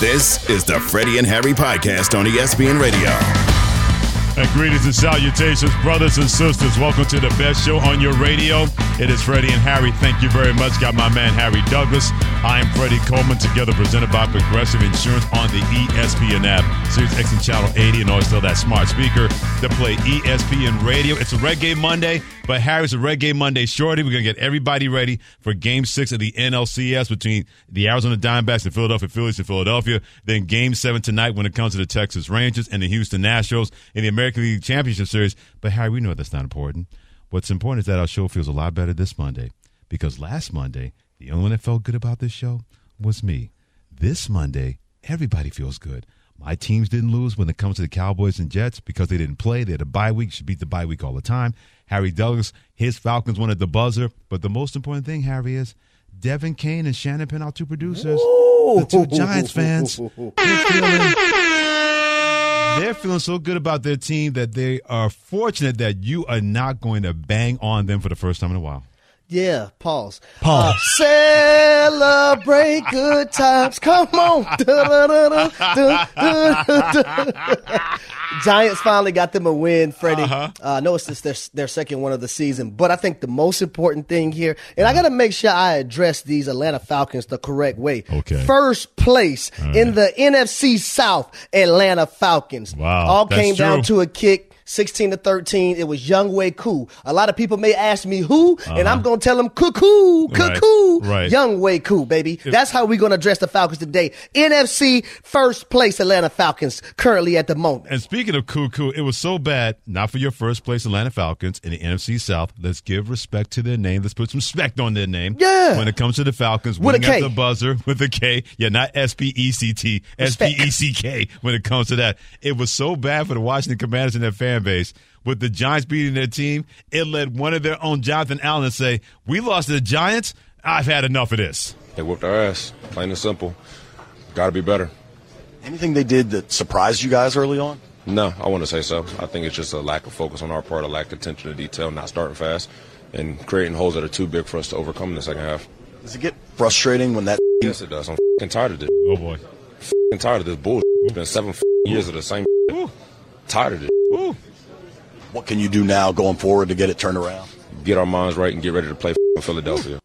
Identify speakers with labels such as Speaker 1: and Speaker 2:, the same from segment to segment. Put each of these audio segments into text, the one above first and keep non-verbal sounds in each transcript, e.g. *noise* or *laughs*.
Speaker 1: This is the Freddie and Harry podcast on ESPN Radio.
Speaker 2: And greetings and salutations, brothers and sisters. Welcome to the best show on your radio. It is Freddie and Harry. Thank you very much. Got my man Harry Douglas. I am Freddie Coleman, together presented by Progressive Insurance on the ESPN app. Sirius XM Channel 80, and always still that smart speaker to play ESPN Radio. It's a Red Game Monday, but Harry's a Red Game Monday shorty. We're going to get everybody ready for Game 6 of the NLCS between the Arizona Diamondbacks and Philadelphia Phillies in Philadelphia. Then Game 7 tonight when it comes to the Texas Rangers and the Houston Astros in the American League Championship Series. But Harry, we know that's not important. What's important is that our show feels a lot better this Monday because last Monday, the only one that felt good about this show was me. This Monday, everybody feels good. My teams didn't lose when it comes to the Cowboys and Jets because they didn't play. They had a bye week. Should beat the bye week all the time. Harry Douglas, his Falcons won at the buzzer. But the most important thing, Harry, is Devin Kane and Shannon Penn, our two producers, the two Giants fans, *laughs* they're feeling, they're feeling so good about their team that they are fortunate that you are not going to bang on them for the first time in a while.
Speaker 3: Yeah, pause.
Speaker 2: Pause.
Speaker 3: Uh, *laughs* celebrate good times. Come on. *laughs* Giants finally got them a win, Freddie.
Speaker 2: Uh-huh.
Speaker 3: Uh, I know it's just their, their second one of the season, but I think the most important thing here, and I got to make sure I address these Atlanta Falcons the correct way.
Speaker 2: Okay.
Speaker 3: First place in the NFC South, Atlanta Falcons.
Speaker 2: Wow,
Speaker 3: All
Speaker 2: that's
Speaker 3: came down to a kick. 16 to 13. It was Younghoe Koo. A lot of people may ask me who, and I'm going to tell them cuckoo,
Speaker 2: Uh-huh. Right,
Speaker 3: cuckoo.
Speaker 2: right.
Speaker 3: Younghoe Koo, baby. That's how we're going to address the Falcons today. NFC first place Atlanta Falcons currently at the moment.
Speaker 2: And speaking of cuckoo, it was so bad, not for your first place Atlanta Falcons in the NFC South. Let's give respect to their name. Let's put some respect on their name.
Speaker 3: Yeah.
Speaker 2: When it comes to the Falcons,
Speaker 3: With a
Speaker 2: winning at the buzzer *laughs* with a K. Yeah, not S P E C T, S P E C K when it comes to that. It was so bad for the Washington Commanders and their fan base. With the Giants beating their team, it led one of their own, Jonathan Allen, to say, We lost to the Giants. I've had enough of this.
Speaker 4: They whooped our ass, plain and simple. Got to be better.
Speaker 5: Anything they did that surprised you guys early on?
Speaker 4: No, I want to say so. I think it's just a lack of focus on our part, a lack of attention to detail, not starting fast, and creating holes that are too big for us to overcome in the second half.
Speaker 5: Does it get frustrating when that? *laughs*
Speaker 4: Yes, it does. I'm fing tired of this.
Speaker 2: Oh, boy.
Speaker 4: Fing tired of this bullshit. It's been seven f- years of the same. Tired of this.
Speaker 2: Ooh.
Speaker 5: What can you do now going forward to get it turned around?
Speaker 4: Get our minds right and get ready to play in *laughs* Philadelphia.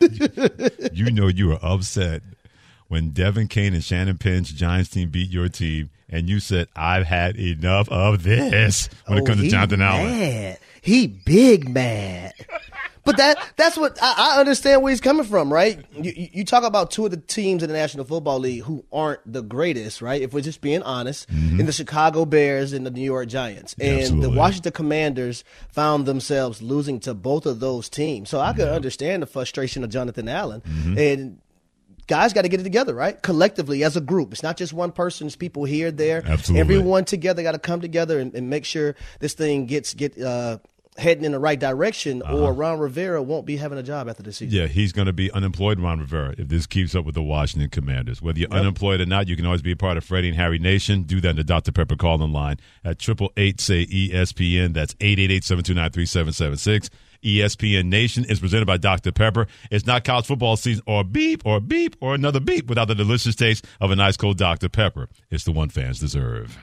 Speaker 4: *laughs*
Speaker 2: you know you were upset when Devin Kane and Shannon Pinch Giants team beat your team, and you said, "I've had enough of this." When it
Speaker 3: Oh,
Speaker 2: comes to
Speaker 3: he
Speaker 2: Jonathan Allen.
Speaker 3: He big mad. But that that's what I, I understand where he's coming from, right? You, you talk about two of the teams in the National Football League who aren't the greatest, right? If we're just being honest, in the Chicago Bears and the New York Giants, and
Speaker 2: Mm-hmm. Absolutely.
Speaker 3: the Washington Commanders found themselves losing to both of those teams. So I could understand the frustration of Jonathan Allen
Speaker 2: Mm-hmm.
Speaker 3: and. Guys got to get it together, right? Collectively, as a group. It's not just one person. It's people here, there.
Speaker 2: Absolutely.
Speaker 3: Everyone together got to come together and, and make sure this thing gets get uh, heading in the right direction, uh-huh. or Ron Rivera won't be having a job after the season.
Speaker 2: Yeah, he's going to be unemployed, Ron Rivera, if this keeps up with the Washington Commanders. Whether you're yep. unemployed or not, you can always be a part of Freddie and Harry Nation. Do that in the Dr. Pepper call in line at 888 say ESPN. That's 888 729 3776. ESPN Nation is presented by Dr. Pepper. It's not college football season or beep or beep or another beep without the delicious taste of an ice cold Dr. Pepper. It's the one fans deserve.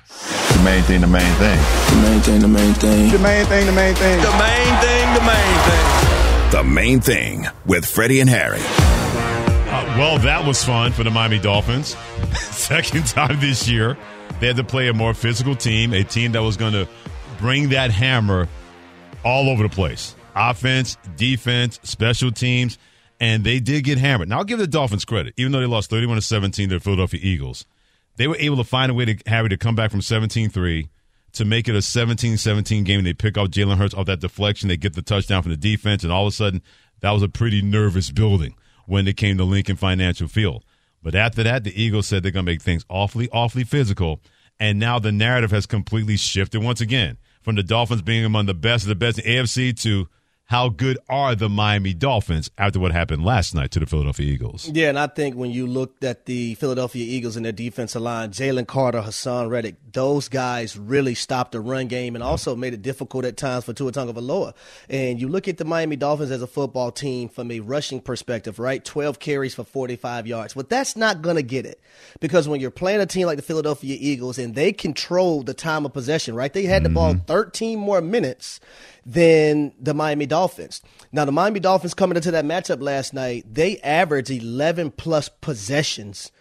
Speaker 6: The main thing, the main thing.
Speaker 7: The main thing, the main thing.
Speaker 6: The main thing, the main thing.
Speaker 7: The main thing, the main thing.
Speaker 1: The main thing with Freddie and Harry.
Speaker 2: Uh, well, that was fun for the Miami Dolphins. *laughs* Second time this year, they had to play a more physical team, a team that was going to bring that hammer all over the place offense, defense, special teams, and they did get hammered. Now, I'll give the Dolphins credit, even though they lost 31 to 17 to the Philadelphia Eagles. They were able to find a way to Harry to come back from 17 3 to make it a 17 17 game. They pick off Jalen Hurts off that deflection. They get the touchdown from the defense, and all of a sudden, that was a pretty nervous building when it came to Lincoln Financial Field. But after that, the Eagles said they're going to make things awfully, awfully physical. And now the narrative has completely shifted once again from the Dolphins being among the best of the best in AFC to how good are the Miami Dolphins after what happened last night to the Philadelphia Eagles?
Speaker 3: Yeah, and I think when you looked at the Philadelphia Eagles and their defensive line, Jalen Carter, Haason Reddick, those guys really stopped the run game and also made it difficult at times for Tua Tagovailoa. And you look at the Miami Dolphins as a football team from a rushing perspective, right? 12 carries for 45 yards. But that's not going to get it because when you're playing a team like the Philadelphia Eagles and they control the time of possession, right? They had the ball mm-hmm. 13 more minutes than the Miami Dolphins. Now, the Miami Dolphins coming into that matchup last night, they averaged 11 plus possessions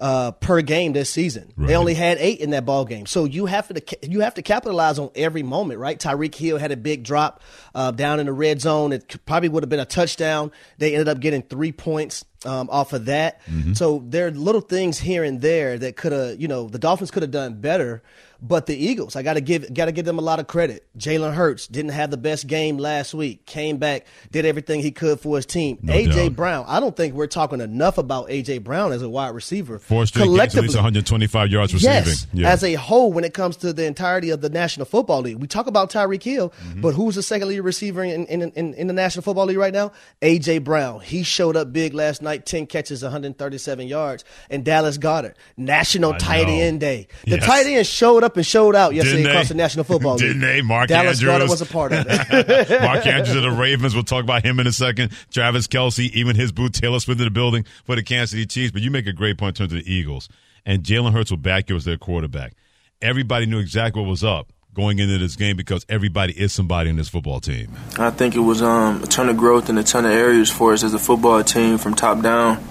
Speaker 3: uh, per game this season.
Speaker 2: Right.
Speaker 3: They only had eight in that ball game, so you have to you have to capitalize on every moment, right? Tyreek Hill had a big drop uh, down in the red zone. It probably would have been a touchdown. They ended up getting three points um, off of that. So there are little things here and there that could have, you know, the Dolphins could have done better. But the Eagles, I got to give got to give them a lot of credit. Jalen Hurts didn't have the best game last week. Came back, did everything he could for his team.
Speaker 2: No
Speaker 3: AJ
Speaker 2: doubt.
Speaker 3: Brown, I don't think we're talking enough about AJ Brown as a wide receiver.
Speaker 2: Four straight games, at least 125 yards receiving.
Speaker 3: Yes,
Speaker 2: Yeah.
Speaker 3: as a whole, when it comes to the entirety of the National Football League, we talk about Tyreek Hill,
Speaker 2: Mm-hmm.
Speaker 3: but who's the second lead receiver in, in, in, in the National Football League right now? AJ Brown. He showed up big last night, ten catches, 137 yards, and Dallas Goedert, National
Speaker 2: I
Speaker 3: Tight
Speaker 2: know.
Speaker 3: End Day. The
Speaker 2: Yes.
Speaker 3: tight end showed up and showed out yesterday
Speaker 2: Didn't
Speaker 3: across
Speaker 2: they?
Speaker 3: the National Football League.
Speaker 2: Didn't they? Mark
Speaker 3: Dallas Goedert
Speaker 2: Andrews.
Speaker 3: was a part of it. *laughs*
Speaker 2: Mark Andrews of the Ravens. We'll talk about him in a second. Travis Kelce, even his boot, Taylor Swift in the building for the Kansas City Chiefs. But you make a great point in terms of the Eagles. And Jalen Hurts will back you as their quarterback. Everybody knew exactly what was up going into this game because everybody is somebody in this football team.
Speaker 7: I think it was um, a ton of growth in a ton of areas for us as a football team from top down,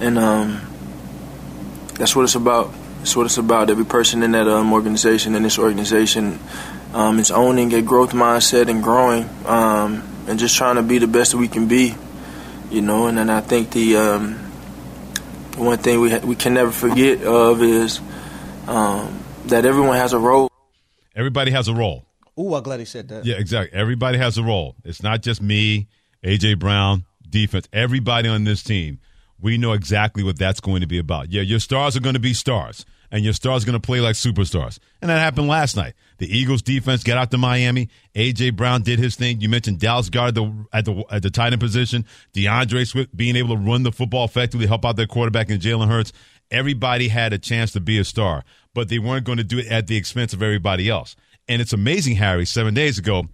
Speaker 7: and um, that's what it's about. That's what it's about. Every person in that um, organization, in this organization, um, is owning a growth mindset and growing, um, and just trying to be the best that we can be. You know, and then I think the um, one thing we ha- we can never forget of is um, that everyone has a role.
Speaker 2: Everybody has a role.
Speaker 3: Ooh, I'm glad he said that.
Speaker 2: Yeah, exactly. Everybody has a role. It's not just me, AJ Brown, defense. Everybody on this team, we know exactly what that's going to be about. Yeah, your stars are going to be stars, and your stars are going to play like superstars. And that happened last night. The Eagles defense got out to Miami. AJ Brown did his thing. You mentioned Dallas Goedert the, at the at the tight end position. DeAndre Swift being able to run the football effectively, help out their quarterback and Jalen Hurts. Everybody had a chance to be a star, but they weren't going to do it at the expense of everybody else. And it's amazing, Harry, seven days ago,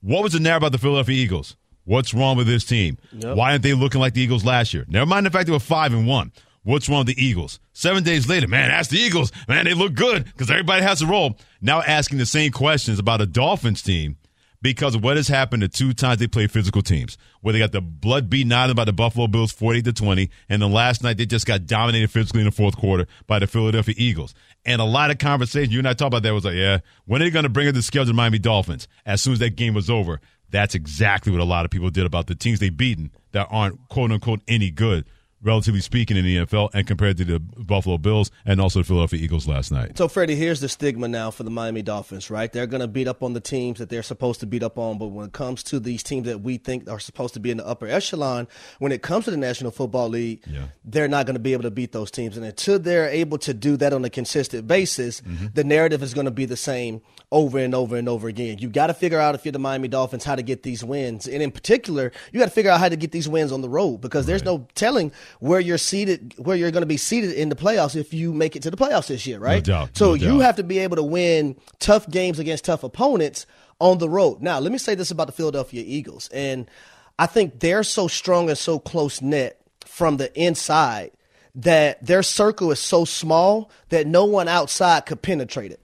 Speaker 2: what was the narrative about the Philadelphia Eagles? What's wrong with this team? Why aren't they looking like the Eagles last year? Never mind the fact they were five and one. What's wrong with the Eagles? Seven days later, man, ask the Eagles. Man, they look good because everybody has a role. Now asking the same questions about a Dolphins team because of what has happened the two times they played physical teams, where they got the blood beaten out of them by the Buffalo Bills 40 to 20, and then last night they just got dominated physically in the fourth quarter by the Philadelphia Eagles. And a lot of conversation, you and I talked about that, was like, yeah, when are they going to bring up the schedule to Miami Dolphins? As soon as that game was over, that's exactly what a lot of people did about the teams they've beaten that aren't quote unquote any good, relatively speaking, in the NFL, and compared to the Buffalo Bills and also the Philadelphia Eagles last night.
Speaker 3: So, Freddie, here's the stigma now for the Miami Dolphins, right? They're going to beat up on the teams that they're supposed to beat up on, but when it comes to these teams that we think are supposed to be in the upper echelon, when it comes to the National Football League,
Speaker 2: Yeah.
Speaker 3: they're not going to be able to beat those teams. And until they're able to do that on a consistent basis, mm-hmm. the narrative is going to be the same over and over and over again. You got to figure out if you're the Miami Dolphins how to get these wins, and in particular, you got to figure out how to get these wins on the road because there's no telling where you're seated, where you're going to be seated in the playoffs if you make it to the playoffs this year, right?
Speaker 2: No doubt,
Speaker 3: so
Speaker 2: no
Speaker 3: you
Speaker 2: doubt.
Speaker 3: have to be able to win tough games against tough opponents on the road. Now, let me say this about the Philadelphia Eagles, and I think they're so strong and so close knit from the inside that their circle is so small that no one outside could penetrate it.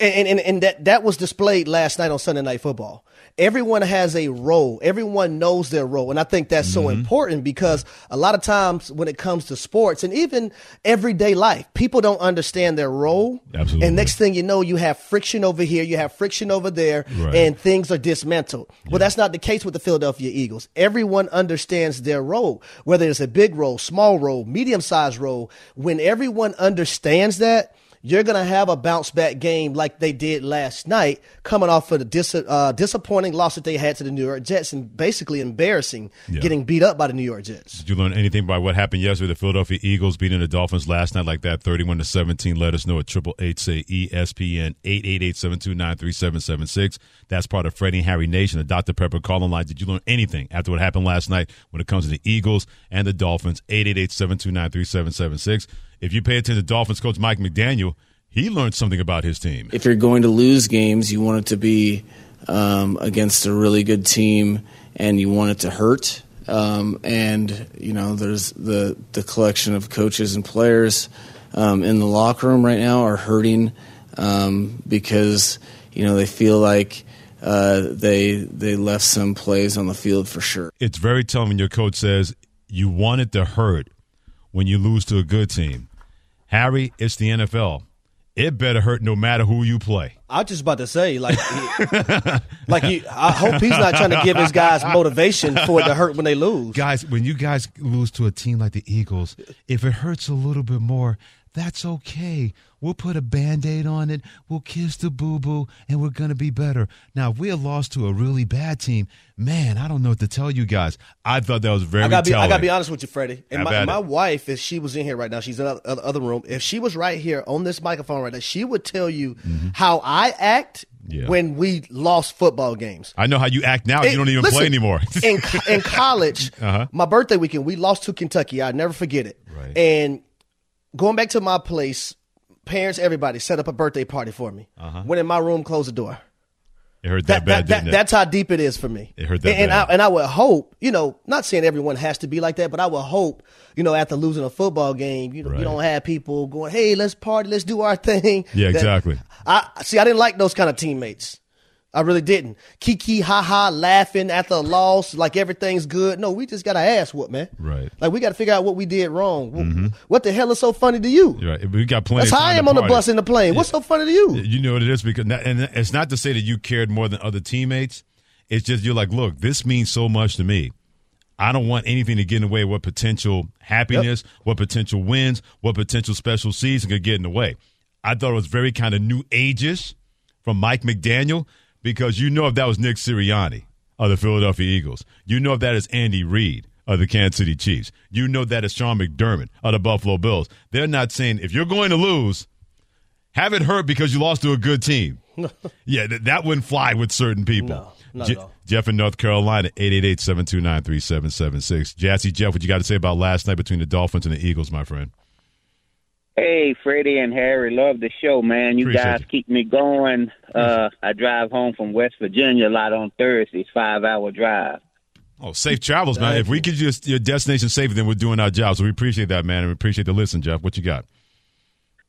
Speaker 3: And, and, and that, that was displayed last night on Sunday Night Football. Everyone has a role. Everyone knows their role. And I think that's so
Speaker 2: Mm-hmm.
Speaker 3: important because a lot of times when it comes to sports and even everyday life, people don't understand their role.
Speaker 2: Absolutely.
Speaker 3: And next thing you know, you have friction over here, you have friction over there,
Speaker 2: Right.
Speaker 3: and things are dismantled. Well, that's not the case with the Philadelphia Eagles. Everyone understands their role, whether it's a big role, small role, medium sized role. When everyone understands that, you're going to have a bounce back game like they did last night, coming off of the dis- uh, disappointing loss that they had to the New York Jets and basically embarrassing
Speaker 2: yeah.
Speaker 3: getting beat up by the New York Jets.
Speaker 2: Did you learn anything by what happened yesterday? The Philadelphia Eagles beating the Dolphins last night like that, 31 to 17. Let us know at triple eight say ESPN 888-729-3776. That's part of Freddie Harry Nation, the Dr. Pepper calling line. Did you learn anything after what happened last night when it comes to the Eagles and the Dolphins? 888-729-3776. If you pay attention to Dolphins coach Mike McDaniel, he learned something about his team.
Speaker 8: if you're going to lose games, you want it to be um, against a really good team, and you want it to hurt. Um, and you know, there's the the collection of coaches and players um, in the locker room right now are hurting um, because you know they feel like uh, they they left some plays on the field for sure.
Speaker 2: it's very telling when your coach says you want it to hurt when you lose to a good team. Harry, it's the NFL. It better hurt no matter who you play.
Speaker 3: I was just about to say, like, like you, I hope he's not trying to give his guys motivation for it to hurt when they lose.
Speaker 2: Guys, when you guys lose to a team like the Eagles, if it hurts a little bit more, that's okay. We'll put a band aid on it. We'll kiss the boo boo, and we're going to be better. Now, if we had lost to a really bad team, man, I don't know what to tell you guys. I thought that was very
Speaker 3: I gotta be,
Speaker 2: telling.
Speaker 3: I gotta be honest with you, Freddie. And my, my wife, if she was in here right now, she's in the other, room. If she was right here on this microphone right now, she would tell you how I act
Speaker 2: Mm-hmm. Yeah.
Speaker 3: when we lost football games.
Speaker 2: I know how you act now. you don't even
Speaker 3: listen,
Speaker 2: play anymore.
Speaker 3: in in *laughs* college,
Speaker 2: Uh-huh.
Speaker 3: my birthday weekend, we lost to Kentucky. I never forget it.
Speaker 2: Right.
Speaker 3: And going back to my place, parents, everybody set up a birthday party for me. Went in my room, closed the door.
Speaker 2: it hurt Uh-huh. that,
Speaker 3: That,
Speaker 2: bad,
Speaker 3: that, that, that's how deep it is for me.
Speaker 2: It hurt that
Speaker 3: and, and. I and I would hope, you know, not saying everyone has to be like that, but I would hope, you know, after losing a football game, you know,
Speaker 2: Right.
Speaker 3: you don't have people going, "Hey, let's party, let's do our *laughs* thing."
Speaker 2: Yeah, exactly.
Speaker 3: I see. I didn't like those kind of teammates. I really didn't. Kiki, ha ha, laughing at the loss, like everything's good. No, we just got to ask what, man.
Speaker 2: Right.
Speaker 3: Like we got to figure out what we did wrong. Wh- mm-hmm. What the hell is so funny to you?
Speaker 2: Right. We got plenty.
Speaker 3: That's
Speaker 2: of
Speaker 3: how I am on the bus in the plane. What's so funny to you?
Speaker 2: You know what it is because, and it's not to say that you cared more than other teammates. It's just you're like, look, this means so much to me. I don't want anything to get in the way of what potential happiness, what potential wins, what potential special season could get in the way. I thought it was very kind of new ages from Mike McDaniel because you know if that was Nick Sirianni of the Philadelphia Eagles, you know if that is Andy Reid of the Kansas City Chiefs, you know that is Sean McDermott of the Buffalo Bills. They're not saying if you're going to lose, have it hurt because you lost to a good team. *laughs* yeah, th- that wouldn't fly with certain people.
Speaker 3: No, all.
Speaker 2: Jeff in North Carolina, 888-729-3776. Jassy Jeff, what you got to say about last night between the Dolphins and the Eagles, my friend?
Speaker 9: Hey, Freddie and Harry, love the show, man. You
Speaker 2: Appreciate
Speaker 9: guys
Speaker 2: it.
Speaker 9: keep me going. Uh, I drive home from West Virginia a lot on Thursdays, five hour drive.
Speaker 2: Oh, safe travels, man. If we could just your destination safe, then we're doing our job. So we appreciate that, man, and we appreciate the listen, Jeff. What you got?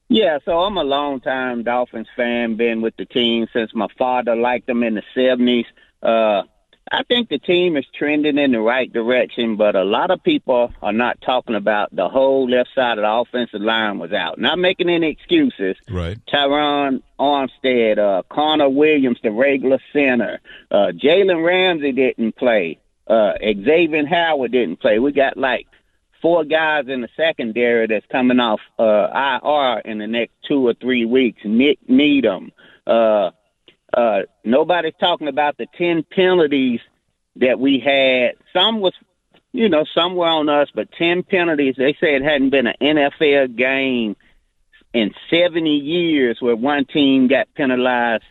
Speaker 9: Yeah, so I'm a longtime Dolphins fan, been with the team since my father liked them in the 70s. Uh, I think the team is trending in the right direction, but a lot of people are not talking about the whole left side of the offensive line was out. Not making any excuses.
Speaker 2: Right.
Speaker 9: Terron Armstead, uh, Connor Williams, the regular center. Uh, Jalen Ramsey didn't play. Uh, Xavier Howard didn't play. We got like four guys in the secondary that's coming off uh, IR in the next two or three weeks. Nik Needham. Uh, uh, nobody's talking about the 10 penalties that we had. Some was, you know, some were on us, but 10 penalties. They say it hadn't been an NFL game in 70 years where one team got penalized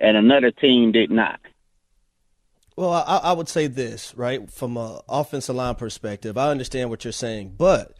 Speaker 9: and another team did not.
Speaker 3: Well, I, I would say this, right, from an offensive line perspective. I understand what you're saying, but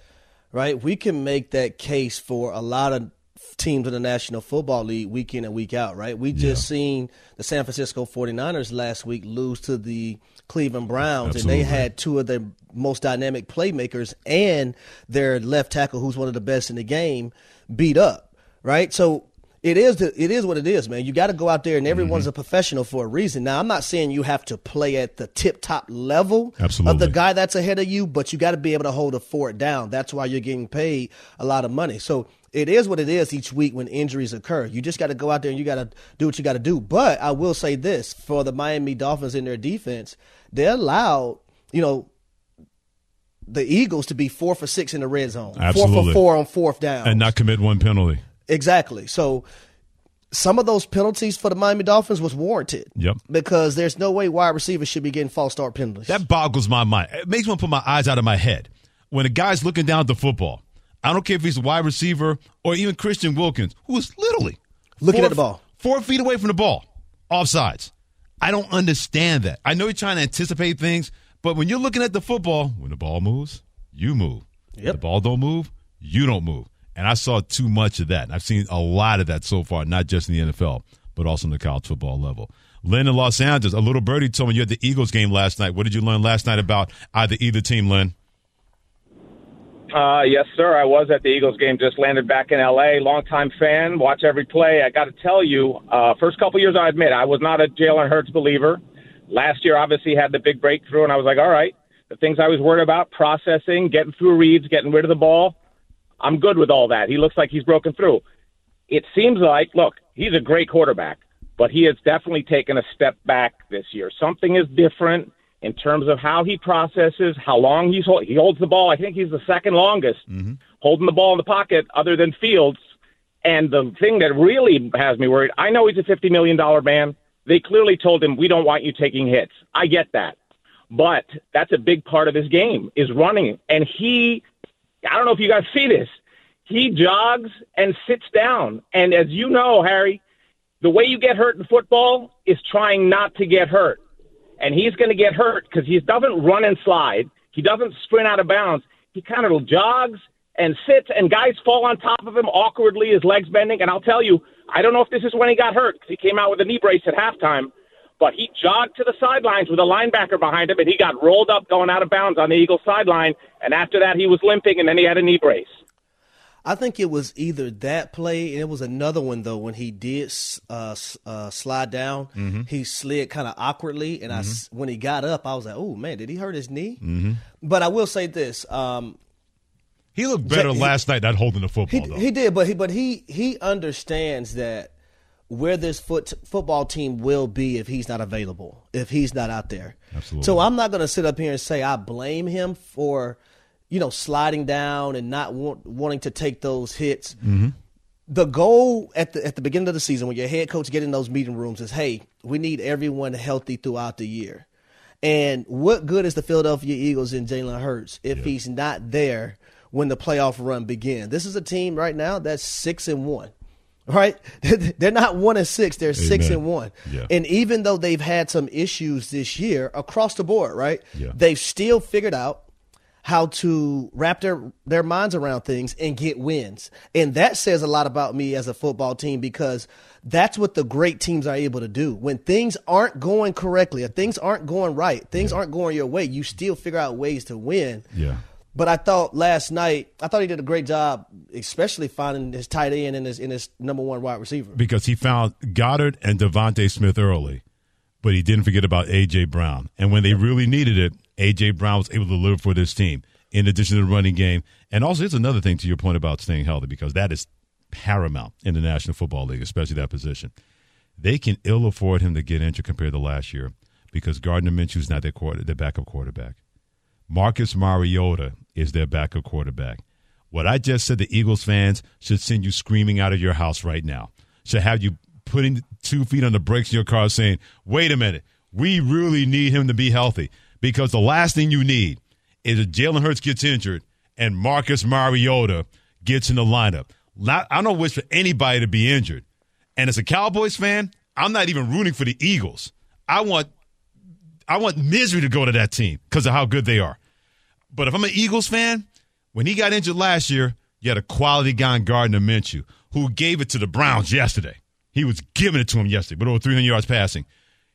Speaker 3: right, we can make that case for a lot of teams in the National Football League week in and week out, right? We just seen the San Francisco 49ers last week lose to the Cleveland Browns,
Speaker 2: Absolutely.
Speaker 3: and they had two of their most dynamic playmakers and their left tackle, who's one of the best in the game, beat up, right? So it is the, it is what it is, man. You got to go out there, and everyone's mm-hmm. a professional for a reason. Now, I'm not saying you have to play at the tip top level of the guy that's ahead of you, but you got to be able to hold a fort down. That's why you're getting paid a lot of money. So it is what it is each week when injuries occur. You just got to go out there and you got to do what you got to do. But I will say this for the Miami Dolphins in their defense, they allowed, you know, the Eagles to be four for six in the red zone, four for four on fourth down,
Speaker 2: And not commit one penalty.
Speaker 3: Exactly. So some of those penalties for the Miami Dolphins was warranted.
Speaker 2: Yep.
Speaker 3: Because there's no way wide receivers should be getting false start penalties.
Speaker 2: That boggles my mind. It makes me put my eyes out of my head. When a guy's looking down at the football, I don't care if he's a wide receiver or even Christian Wilkins, who is literally
Speaker 3: Looking
Speaker 2: four-
Speaker 3: at the ball.
Speaker 2: four feet away from the ball, offsides. I don't understand that. I know you're trying to anticipate things, but when you're looking at the football, when the ball moves, you move. If the ball don't move, you don't move. And I saw too much of that. And I've seen a lot of that so far, not just in the NFL, but also in the college football level. Lynn in Los Angeles, a little birdie told me you had the Eagles game last night. What did you learn last night about either either team, Lynn?
Speaker 10: Uh, yes, sir. I was at the Eagles game. Just landed back in L.A. Longtime fan. Watch every play. I got to tell you, uh, first couple years, I admit, I was not a Jalen Hurts believer. Last year, obviously, had the big breakthrough, and I was like, all right, the things I was worried about, processing, getting through reads, getting rid of the ball, I'm good with all that. He looks like he's broken through. It seems like, look, he's a great quarterback, but he has definitely taken a step back this year. Something is different in terms of how he processes, how long he's hold, he holds the ball. I think he's the second longest mm-hmm. holding the ball in the pocket, other than Fields. And the thing that really has me worried, I know he's a fifty million dollar man. They clearly told him we don't want you taking hits. I get that, but that's a big part of his game is running, and he. I don't know if you guys see this. He jogs and sits down, and as you know, Harry, the way you get hurt in football is trying not to get hurt and he's going to get hurt because he doesn't run and slide. He doesn't sprint out of bounds. He kind of jogs and sits, and guys fall on top of him awkwardly, his legs bending. And I'll tell you, I don't know if this is when he got hurt because he came out with a knee brace at halftime, but he jogged to the sidelines with a linebacker behind him, and he got rolled up going out of bounds on the Eagles sideline. And after that, he was limping, and then he had a knee brace.
Speaker 3: I think it was either that play, and it was another one though when he did uh, uh, slide down.
Speaker 2: Mm-hmm.
Speaker 3: He slid kind of awkwardly, and I when he got up, I was like, "Oh man, did he hurt his knee?"
Speaker 2: Mm-hmm.
Speaker 3: But I will say this: um,
Speaker 2: He looked better
Speaker 3: he-
Speaker 2: last night not holding the football,
Speaker 3: he
Speaker 2: though.
Speaker 3: he did, but he but he he understands that where this foot football team will be if he's not available, if he's not out there.
Speaker 2: Absolutely.
Speaker 3: So I'm not going to sit up here and say I blame him for, you know, sliding down and not want, wanting to take those hits. Mm-hmm. The goal at the at the beginning of the season, when your head coach get in those meeting rooms, is hey, we need everyone healthy throughout the year. And what good is the Philadelphia Eagles and Jalen Hurts if he's not there when the playoff run begins? This is a team right now that's six and one. Right? *laughs* They're not one and six, they're six and one.
Speaker 2: Yeah.
Speaker 3: And even though they've had some issues this year across the board, right?
Speaker 2: Yeah.
Speaker 3: They've still figured out how to wrap their their minds around things and get wins. And that says a lot about me as a football team because that's what the great teams are able to do. When things aren't going correctly, or things aren't going right, things aren't going your way, you still figure out ways to win.
Speaker 2: yeah.
Speaker 3: But I thought last night, I thought he did a great job, especially finding his tight end and his, and his number one wide receiver.
Speaker 2: because he found Goedert and DeVonta Smith early, but he didn't forget about A.J. Brown. And when they really needed it, A.J. Brown was able to deliver for this team, in addition to the running game. And also, here's another thing to your point about staying healthy, because that is paramount in the National Football League, especially that position. They can ill afford him to get injured compared to last year because Gardner Minshew's not their, quarter, their backup quarterback. Marcus Mariota is their backup quarterback. What I just said, the Eagles fans should send you screaming out of your house right now. Should have you putting two feet on the brakes in your car saying, wait a minute, we really need him to be healthy. Because the last thing you need is if Jalen Hurts gets injured and Marcus Mariota gets in the lineup. I don't wish for anybody to be injured. And as a Cowboys fan, I'm not even rooting for the Eagles. I want I want misery to go to that team because of how good they are. But if I'm an Eagles fan, when he got injured last year, you had a quality guy in Gardner Minshew who gave it to the Browns yesterday. He was giving it to him yesterday, but over 300 yards passing.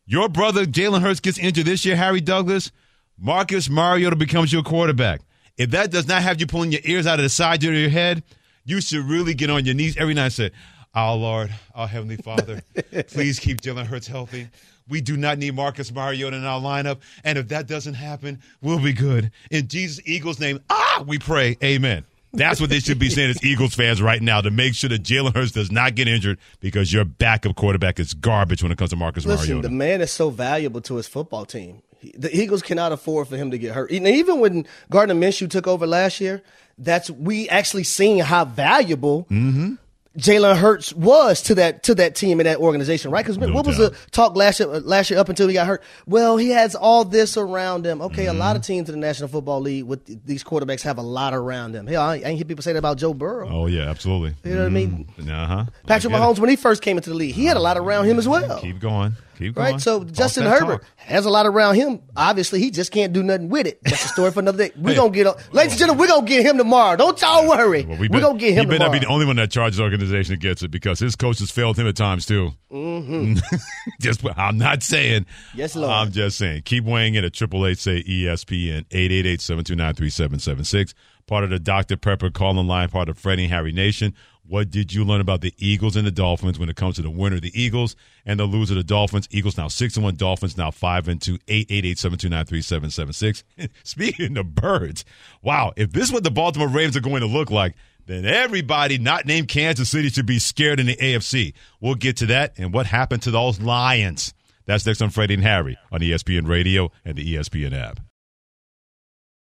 Speaker 2: Your brother Jalen Hurts gets injured this year, Harry Douglas. Marcus Mariota becomes your quarterback. If that does not have you pulling your ears out of the side of your head, you should really get on your knees every night and say, Our Lord, our Heavenly Father, *laughs* please keep Jalen Hurts healthy. We do not need Marcus Mariota in our lineup. And if that doesn't happen, we'll be good. In Jesus' Eagles' name, ah, we pray. Amen. That's what they should be saying as Eagles fans right now to make sure that Jalen Hurts does not get injured because your backup quarterback is garbage when it comes to Marcus
Speaker 3: Listen,
Speaker 2: Mariota.
Speaker 3: the man is so valuable to his football team. The Eagles cannot afford for him to get hurt. And even when Gardner Minshew took over last year, that's we actually seen how valuable mm-hmm. Jalen Hurts was to that to that team and that organization, right? Because
Speaker 2: No
Speaker 3: what was the talk last year, last year up until he got hurt? Well, he has all this around him. Okay, a lot of
Speaker 2: Mm-hmm.
Speaker 3: teams in the National Football League with these quarterbacks have a lot around them. Hell, I ain't hear people say that about Joe Burrow.
Speaker 2: Oh yeah, absolutely.
Speaker 3: You know what I mean?
Speaker 2: Uh huh.
Speaker 3: Patrick Mahomes, when he first came into the league, he had a lot around him as well.
Speaker 2: Keep going. Keep going.
Speaker 3: Right, so
Speaker 2: Talk
Speaker 3: Justin Herbert has a lot around him. Obviously, he just can't do nothing with it. That's a story for another day. We're
Speaker 2: Hey.
Speaker 3: gonna get, on, ladies and gentlemen, we're gonna get him tomorrow. Don't y'all worry.
Speaker 2: Well,
Speaker 3: we are gonna get him
Speaker 2: He better not be the only one that charges organization that gets it because his coaches failed him at times too.
Speaker 3: Mm-hmm. *laughs*
Speaker 2: just I'm not saying.
Speaker 3: Yes, Lord.
Speaker 2: I'm just saying. Keep weighing in at triple eight say ESPN eight eight eight seven two nine three seven seven six. Part of the Dr Pepper calling line. Part of Freddie Harry Nation. What did you learn about the Eagles and the Dolphins when it comes to the winner, the Eagles, and the loser, the Dolphins? Eagles now six and one, Dolphins now five and two. Eight eight eight seven two nine three seven seven six. *laughs* Speaking of birds, wow! If this is what the Baltimore Ravens are going to look like, then everybody not named Kansas City should be scared in the AFC. We'll get to that and what happened to those Lions. That's next on Freddie and Harry on ESPN Radio and the ESPN app.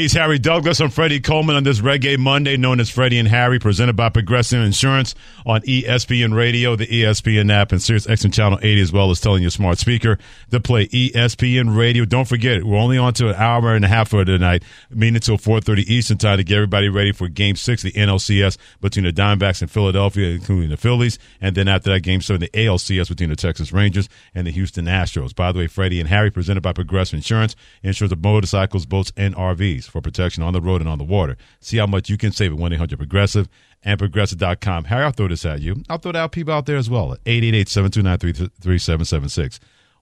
Speaker 2: He's Harry Douglas. I'm Freddie Coleman on this Reggae Monday, known as Freddie and Harry, presented by Progressive Insurance on ESPN Radio, the ESPN app, and Sirius XM Channel 80, as well as telling your smart speaker to play ESPN Radio. Don't forget, we're only on to an hour and a half for tonight, meaning until 4.30 Eastern Time to get everybody ready for Game 6, the NLCS, between the Diamondbacks and Philadelphia, including the Phillies, and then after that, Game 7, the ALCS between the Texas Rangers and the Houston Astros. By the way, Freddie and Harry, presented by Progressive Insurance, insurance of motorcycles, boats, and RVs for protection on the road and on the water. See how much you can save at 1-800-PROGRESSIVE and progressive.com. Harry, I'll throw this at you. I'll throw out people out there as well at 888-729-3776.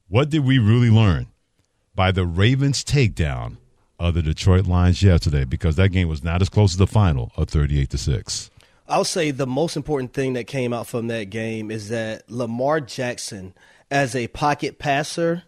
Speaker 2: What did we really learn by the Ravens takedown of the Detroit Lions yesterday? Because that game was not as close as the final of 38 to 6.
Speaker 3: I'll say the most important thing that came out from that game is that Lamar Jackson, as a pocket passer,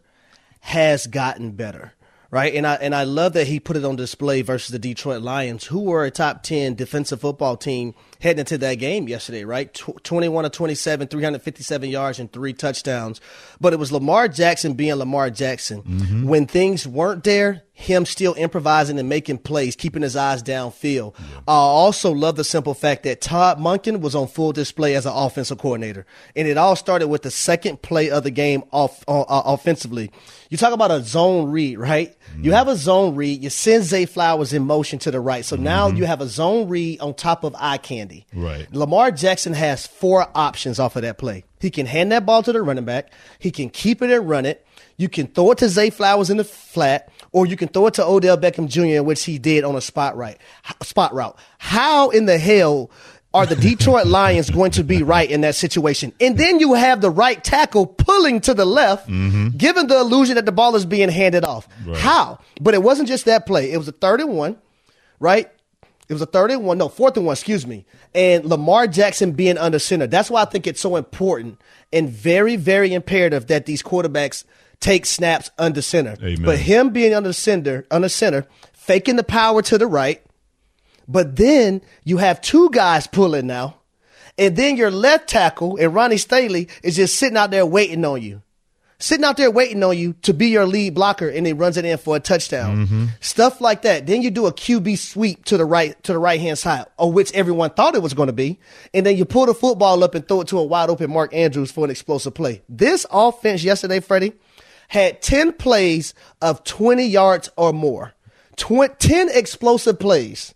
Speaker 3: has gotten better. Right, and I and I love that he put it on display versus the Detroit Lions, who were a top ten defensive football team heading into that game yesterday. Right, Tw- twenty-one to twenty-seven, three hundred fifty-seven yards and three touchdowns. But it was Lamar Jackson being Lamar Jackson mm-hmm. when things weren't there. Him still improvising and making plays, keeping his eyes downfield. I also love the simple fact that Todd Monken was on full display as an offensive coordinator, and it all started with the second play of the game off uh, uh, offensively. You talk about a zone read, right? You have a zone read. You send Zay Flowers in motion to the right, so now you have a zone read on top of eye candy.
Speaker 2: Right.
Speaker 3: Lamar Jackson has four options off of that play. He can hand that ball to the running back. He can keep it and run it. You can throw it to Zay Flowers in the flat, or you can throw it to Odell Beckham Jr., which he did on a spot right spot route. How in the hell are the Detroit *laughs* Lions going to be right in that situation? And then you have the right tackle pulling to the left, mm-hmm. giving the illusion that the ball is being handed off. How? But it wasn't just that play. It was a third and one, right? It was a third and one, no, fourth and one, excuse me. And Lamar Jackson being under center. That's why I think it's so important and very, very imperative that these quarterbacks take snaps under center.
Speaker 2: Amen.
Speaker 3: But him being under center, under center, faking the power to the right, but then you have two guys pulling now, and then your left tackle and Ronnie Stanley is just sitting out there waiting on you. sitting out there waiting on you to be your lead blocker and he runs it in for a touchdown.
Speaker 2: Mm-hmm.
Speaker 3: Stuff like that. Then you do a QB sweep to the right to the right hand side, of which everyone thought it was going to be, and then you pull the football up and throw it to a wide open Mark Andrews for an explosive play. This offense yesterday, Freddie, had 10 plays of 20 yards or more. Tw- 10 explosive plays.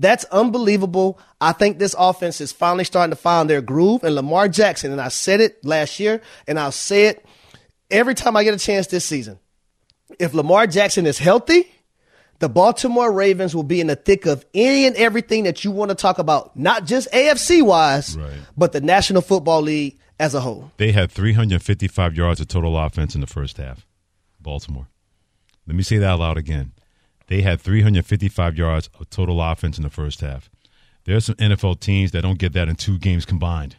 Speaker 3: That's unbelievable. I think this offense is finally starting to find their groove. And Lamar Jackson, and I said it last year, and I'll say it every time I get a chance this season. If Lamar Jackson is healthy, the Baltimore Ravens will be in the thick of any and everything that you want to talk about, not just AFC wise,
Speaker 2: Right.
Speaker 3: but the National Football League as a whole.
Speaker 2: They had 355 yards of total offense in the first half. Baltimore. Let me say that out loud again. They had 355 yards of total offense in the first half. There are some NFL teams that don't get that in two games combined,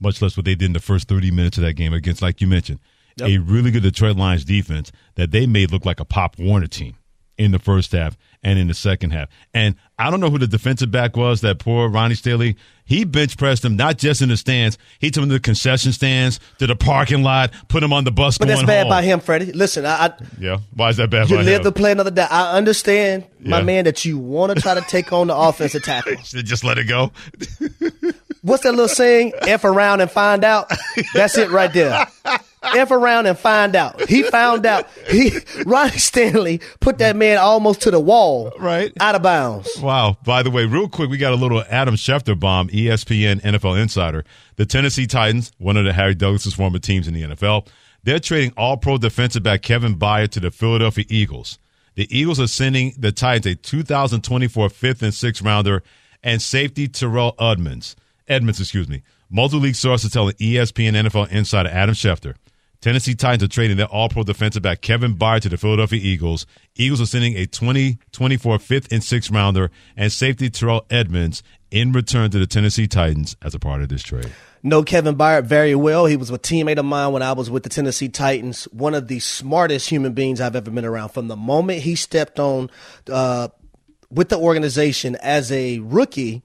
Speaker 2: much less what they did in the first 30 minutes of that game against, like you mentioned, a really good Detroit Lions defense that they made look like a Pop Warner team in the first half and in the second half. And I don't know who the defensive back was, that poor Ronnie Stanley. He bench pressed him not just in the stands. He took him to the concession stands, to the parking lot, put him on the bus
Speaker 3: But that's bad
Speaker 2: home.
Speaker 3: by him, Freddie. Listen, I, I
Speaker 2: Yeah. Why is that bad
Speaker 3: you live
Speaker 2: him?
Speaker 3: to play another day. I understand, my
Speaker 2: Yeah.
Speaker 3: man, that you want to try to take on the *laughs* offensive tackle.
Speaker 2: Just let it go.
Speaker 3: What's that little saying? F around and find out. That's it right there. *laughs* F around and find out. He found out. He Ronnie Stanley put that man almost to the wall,
Speaker 2: right,
Speaker 3: out of bounds.
Speaker 2: Wow. By the way, real quick, we got a little Adam Schefter bomb, ESPN NFL insider. The Tennessee Titans, one of the Harry Douglas' former teams in the NFL, they're trading all pro defensive back Kevin Byard to the Philadelphia Eagles. The Eagles are sending the Titans a 2024 fifth and sixth rounder and safety Terrell Edmunds. Edmunds, excuse me. Multiple league sources telling ESPN NFL insider Adam Schefter. Tennessee Titans are trading their all pro defensive back Kevin Byard to the Philadelphia Eagles. Eagles are sending a 2024 fifth and sixth rounder and safety Terrell Edmunds in return to the Tennessee Titans as a part of this trade.
Speaker 3: Know Kevin Byard very well. He was a teammate of mine when I was with the Tennessee Titans. One of the smartest human beings I've ever been around. From the moment he stepped on uh, with the organization as a rookie,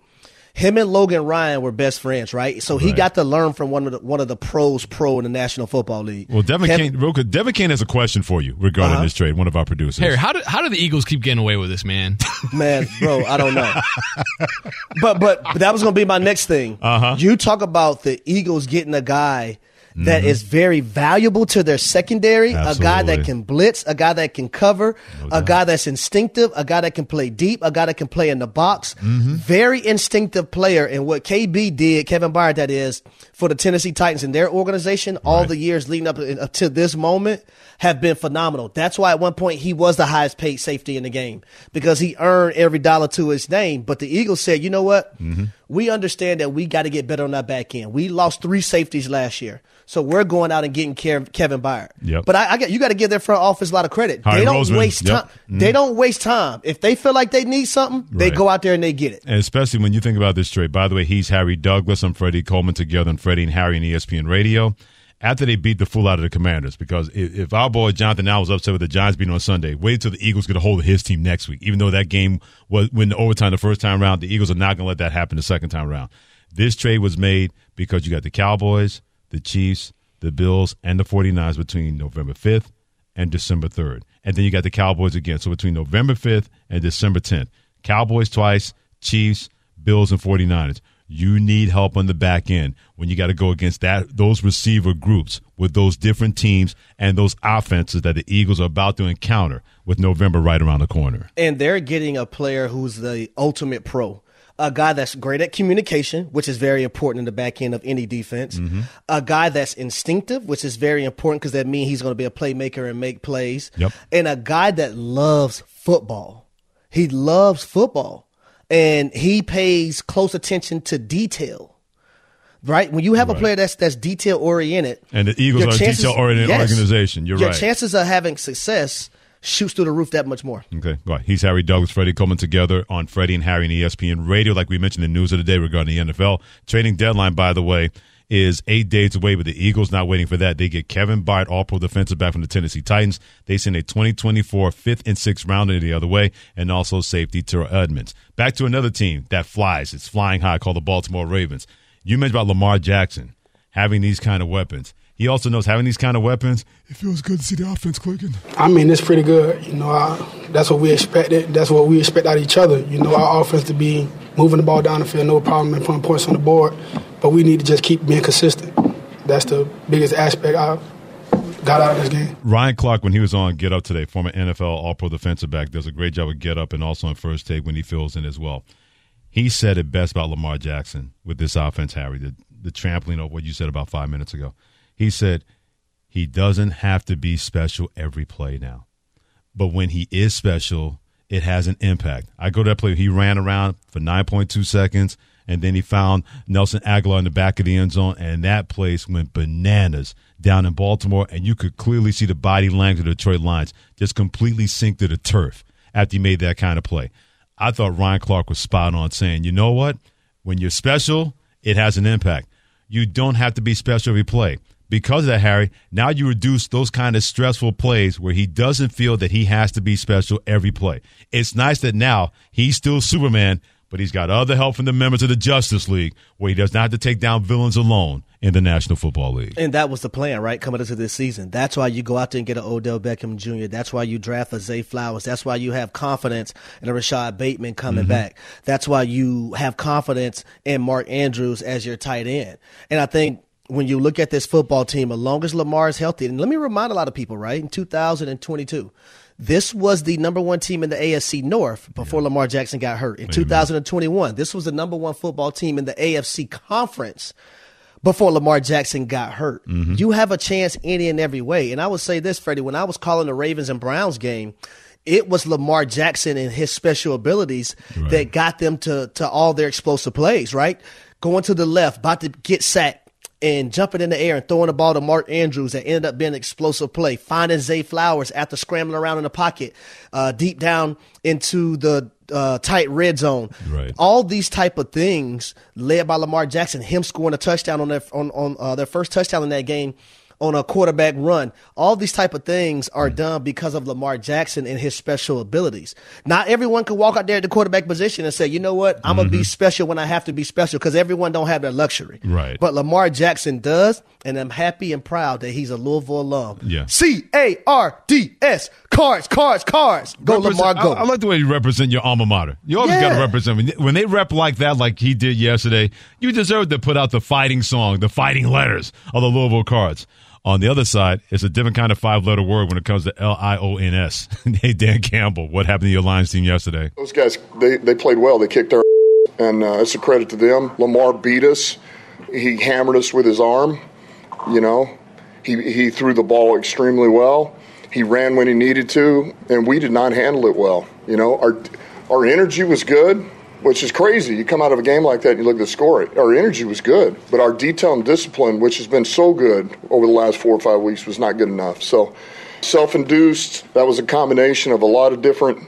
Speaker 3: him and Logan Ryan were best friends, right? So he
Speaker 2: Right.
Speaker 3: got to learn from one of the one of the pros pro in the National Football League.
Speaker 2: Well, Devin
Speaker 3: Kevin-
Speaker 2: Kane, real quick, Devin Kane has a question for you regarding
Speaker 3: Uh-huh.
Speaker 2: this trade. One of our producers.
Speaker 11: Harry, how do how do the Eagles keep getting away with this, man? *laughs*
Speaker 3: Man, bro, I don't know. *laughs* but, but but that was going to be my next thing.
Speaker 2: Uh-huh.
Speaker 3: You talk about the Eagles getting a guy that
Speaker 2: Mhm.
Speaker 3: is very valuable to their secondary, a guy that can blitz, a guy that can cover, a guy that's instinctive, a guy that can play deep, a guy that can play in the box.
Speaker 2: Mm-hmm.
Speaker 3: Very instinctive player. And what KB did, Kevin Byard, that is, for the Tennessee Titans and their organization, all the years leading up, up to this moment, have been phenomenal. That's why at one point he was the highest paid safety in the game because he earned every dollar to his name. But the Eagles said, you know what?
Speaker 2: Mm-hmm.
Speaker 3: We understand that we got to get better on that back end. We lost three safeties last year. So we're going out and getting Kevin Byard.
Speaker 2: Yep.
Speaker 3: But I, I get you got to give their front office a lot of credit. They don't
Speaker 2: Roseman,
Speaker 3: waste
Speaker 2: yep.
Speaker 3: time.
Speaker 2: Mhm.
Speaker 3: They don't waste time. If they feel like they need something, they go out there and they get it.
Speaker 2: And especially when you think about this trade. By the way, he's Harry Douglas. I'm Freddie Coleman together on Freddie and Harry and ESPN Radio. After they beat the fool out of the Commanders, because if, if our boy Jonathan now was upset with the Giants beating on Sunday, wait till the Eagles get a hold of his team next week. Even though that game was when the overtime the first time around, the Eagles are not going to let that happen the second time around. This trade was made because you got the Cowboys, the Chiefs, the Bills, and the 49ers between November 5th and December 3rd. And then you got the Cowboys again. So between November 5th and December 10th, Cowboys twice, Chiefs, Bills, and 49ers. You need help on the back end when you got to go against that those receiver groups with those different teams and those offenses that the Eagles are about to encounter with November right around the corner.
Speaker 3: and they're getting a player who's the ultimate pro. A guy that's great at communication, which is very important in the back end of any defense.
Speaker 2: Mm-hmm.
Speaker 3: A guy that's instinctive, which is very important because that means he's going to be a playmaker and make plays.
Speaker 2: Yep.
Speaker 3: And a guy that loves football. He loves football. And he pays close attention to detail. Right? When you have a player that's that's detail oriented,
Speaker 2: And the Eagles are a detail-oriented
Speaker 3: yes.
Speaker 2: organization. You're
Speaker 3: your
Speaker 2: right.
Speaker 3: chances of having success shoots through the roof that much more.
Speaker 2: Okay, right. He's Harry Douglas, Freddie Coleman together on Freddie and Harry and ESPN Radio. Like we mentioned the news of the day regarding the NFL trading deadline, by the way, is eight days away. But the Eagles not waiting for that. They get Kevin Byard, All Pro defensive back from the Tennessee Titans. They send a 2024 fifth and sixth rounder the other way, and also safety Terrell Edmunds. Back to another team that flies. It's flying high, called the Baltimore Ravens. You mentioned about Lamar Jackson having these kind of weapons. He also knows having these kind of weapons, it feels good to see the offense clicking.
Speaker 12: I mean, it's pretty good. You know, I, that's what we expected. That's what we expect out of each other. You know, our offense to be moving the ball down the field, no problem, and putting points on the board. But we need to just keep being consistent. That's the biggest aspect I got out of this game.
Speaker 2: Ryan Clark, when he was on Get Up today, former NFL All Pro defensive back, does a great job of Get Up and also on First Take when he fills in as well. He said it best about Lamar Jackson with this offense, Harry, the, the trampling of what you said about five minutes ago. He said he doesn't have to be special every play now. But when he is special, it has an impact. I go to that play. He ran around for 9.2 seconds, and then he found Nelson Agholor in the back of the end zone, and that place went bananas down in Baltimore, and you could clearly see the body language of the Detroit Lions just completely sink to the turf after he made that kind of play. I thought Ryan Clark was spot on saying, you know what? When you're special, it has an impact. You don't have to be special every play. Because of that, Harry, now you reduce those kind of stressful plays where he doesn't feel that he has to be special every play. It's nice that now he's still Superman, but he's got other help from the members of the Justice League where he does not have to take down villains alone in the National Football League.
Speaker 3: And that was the plan, right? Coming into this season. That's why you go out there and get an Odell Beckham Jr. That's why you draft a Zay Flowers. That's why you have confidence in a Rashod Bateman coming
Speaker 2: Mm-hmm.
Speaker 3: back. That's why you have confidence in Mark Andrews as your tight end. And I think when you look at this football team, as long as Lamar is healthy, and let me remind a lot of people, right? In 2022, this was the number one team in the AFC North before Lamar Jackson got hurt. In 2021, this was the number one football team in the AFC Conference before Lamar Jackson got hurt. Mm-hmm. You have a chance any and every way. And I would say this, Freddie, when I was calling the Ravens and Browns game, it was Lamar Jackson and his special abilities that got them to to all their explosive plays, right? Going to the left, about to get sacked and jumping in the air and throwing the ball to Mark Andrews that ended up being an explosive play. Finding Zay Flowers after scrambling around in the pocket, uh, deep down into the uh, tight red zone.
Speaker 2: Right.
Speaker 3: All these type of things led by Lamar Jackson, him scoring a touchdown on their on on uh, their first touchdown in that game on a quarterback run. All these type of things are done because of Lamar Jackson and his special abilities. Not everyone can walk out there at the quarterback position and say, you know what, I'm gonna be mm-hmm. special when I have to be special because everyone don't have that luxury.
Speaker 2: Right.
Speaker 3: But Lamar Jackson does, and I'm happy and proud that he's a Louisville alum.
Speaker 2: Yeah.
Speaker 3: C A R D S. Cards, cards, cards. Go
Speaker 2: Represent-
Speaker 3: Lamar, go.
Speaker 2: I, I like the way you represent your alma mater. You always got to represent. When, when they rep like that, like he did yesterday, you deserve to put out the fighting song, the fighting letters of the Louisville Cards. On the other side, it's a different kind of five letter word when it comes to L I O N S. *laughs* Hey, Dan Campbell, what happened to your Lions team yesterday?
Speaker 13: Those guys, they, they played well. They kicked our and uh, it's a credit to them. Lamar beat us. He hammered us with his arm. You know, he he threw the ball extremely well. He ran when he needed to, and we did not handle it well. You know, our our energy was good, which is crazy. You come out of a game like that and you look at the score. Our energy was good, but our detail and discipline, which has been so good over the last four or five weeks, was not good enough. So, self-induced. That was a combination of a lot of different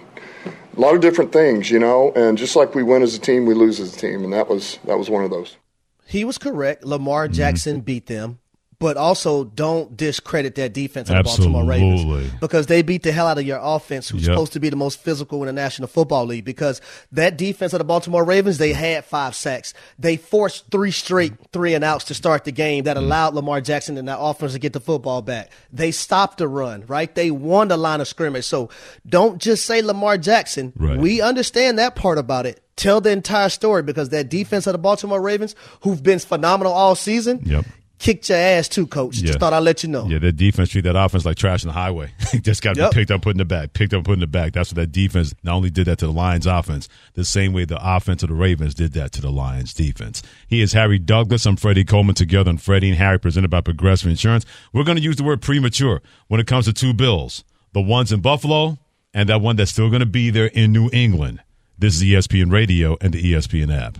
Speaker 13: a lot of different things, you know, and just like we win as a team, we lose as a team, and that was that was one of those.
Speaker 3: He was correct. Lamar
Speaker 2: Mm-hmm.
Speaker 3: Jackson beat them. But also, don't discredit that defense of the Baltimore Ravens because they beat the hell out of your offense, who's
Speaker 2: Yep.
Speaker 3: supposed to be the most physical in the National Football League. Because that defense of the Baltimore Ravens, they had five sacks. They forced three straight three and outs to start the game
Speaker 2: Mm.
Speaker 3: that allowed Lamar Jackson and that offense to get the football back. They stopped the run, right? They won the line of scrimmage. So don't just say Lamar Jackson.
Speaker 2: Right.
Speaker 3: We understand that part about it. Tell the entire story because that defense of the Baltimore Ravens, who've been phenomenal all season,
Speaker 2: Yep.
Speaker 3: Kicked your ass too, coach.
Speaker 2: Yeah.
Speaker 3: Just thought I'd let you know.
Speaker 2: Yeah, that defense treat that offense like trash in the highway. *laughs* Just got to
Speaker 3: Yep.
Speaker 2: be picked up, put in the back, picked up, put in the back. That's what that defense not only did that to the Lions offense, the same way the offense of the Ravens did that to the Lions defense. He is Harry Douglas. I'm Freddie Coleman together on Freddie and Harry presented by Progressive Insurance. We're going to use the word premature when it comes to two bills, the ones in Buffalo and that one that's still going to be there in New England. This is ESPN Radio and the ESPN app.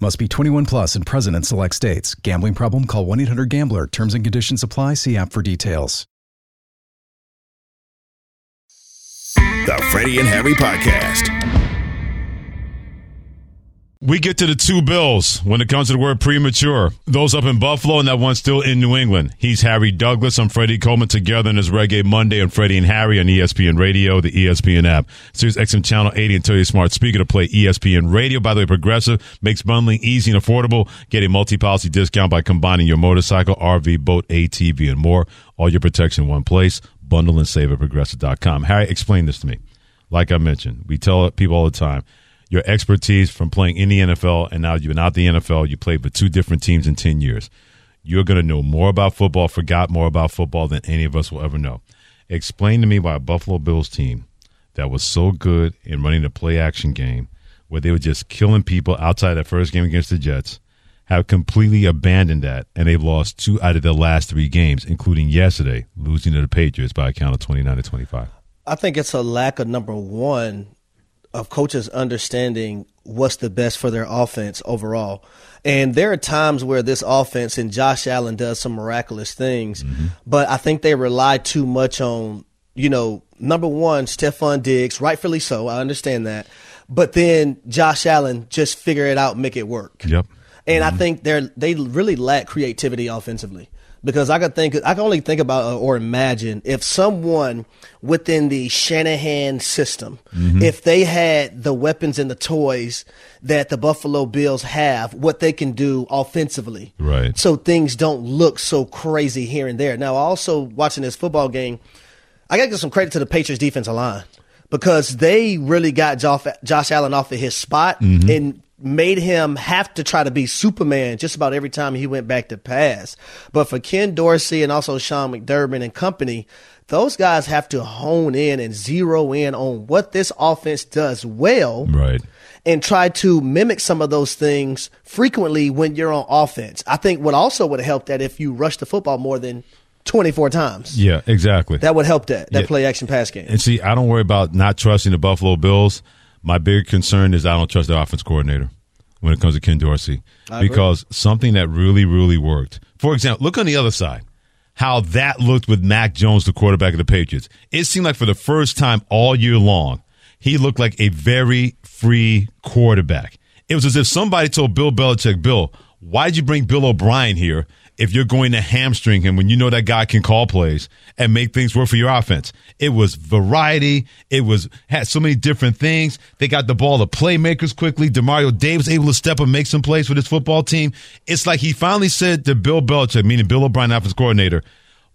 Speaker 14: Must be 21 plus and present in select states. Gambling problem? Call 1 800 GAMBLER. Terms and conditions apply. See app for details.
Speaker 1: The Freddie and Harry Podcast.
Speaker 2: We get to the two bills when it comes to the word premature. Those up in Buffalo and that one still in New England. He's Harry Douglas. I'm Freddie Coleman together in his Reggae Monday on Freddie and Harry on ESPN Radio, the ESPN app. Sirius XM Channel 80 and tell your smart speaker to play ESPN Radio. By the way, Progressive makes bundling easy and affordable. Get a multi-policy discount by combining your motorcycle, RV, boat, ATV, and more. All your protection in one place. Bundle and save at progressive.com. Harry, explain this to me. Like I mentioned, we tell people all the time your expertise from playing in the NFL and now you've been out the NFL, you played for two different teams in 10 years. You're going to know more about football, forgot more about football than any of us will ever know. Explain to me why a Buffalo Bills team that was so good in running the play action game, where they were just killing people outside that first game against the Jets, have completely abandoned that and they've lost two out of their last three games, including yesterday, losing to the Patriots by a count of 29 to 25.
Speaker 3: I think it's a lack of number one of coaches understanding what's the best for their offense overall. And there are times where this offense and Josh Allen does some miraculous things, mm-hmm. but I think they rely too much on, you know, number one, Stefon Diggs, rightfully so. I understand that. But then Josh Allen just figure it out, make it work.
Speaker 2: Yep.
Speaker 3: And mm-hmm. I think they're they really lack creativity offensively because I could think I can only think about uh, or imagine if someone within the Shanahan system, mm-hmm. if they had the weapons and the toys that the Buffalo Bills have, what they can do offensively,
Speaker 2: right?
Speaker 3: So things don't look so crazy here and there. Now, also watching this football game, I got to give some credit to the Patriots defensive line because they really got Josh, Allen off of his spot mm-hmm. and made him have to try to be Superman just about every time he went back to pass. But for Ken Dorsey and also Sean McDermott and company, those guys have to hone in and zero in on what this offense does well.
Speaker 2: Right.
Speaker 3: And try to mimic some of those things frequently when you're on offense. I think what also would have helped that if you rush the football more than 24 times.
Speaker 2: Yeah, exactly.
Speaker 3: That would help that, that
Speaker 2: yeah.
Speaker 3: play action pass game.
Speaker 2: And see, I don't worry about not trusting the Buffalo Bills. My big concern is I don't trust the offense coordinator when it comes to Ken Dorsey because something that really, really worked. For example, look on the other side. How that looked with Mac Jones, the quarterback of the Patriots. It seemed like for the first time all year long, he looked like a very free quarterback. It was as if somebody told Bill Belichick, Bill, why'd you bring Bill O'Brien here if you're going to hamstring him when you know that guy can call plays and make things work for your offense. It was variety. It was had so many different things. They got the ball to playmakers quickly. Demario Davis able to step up and make some plays for this football team. It's like he finally said to Bill Belichick, meaning Bill O'Brien, offense coordinator,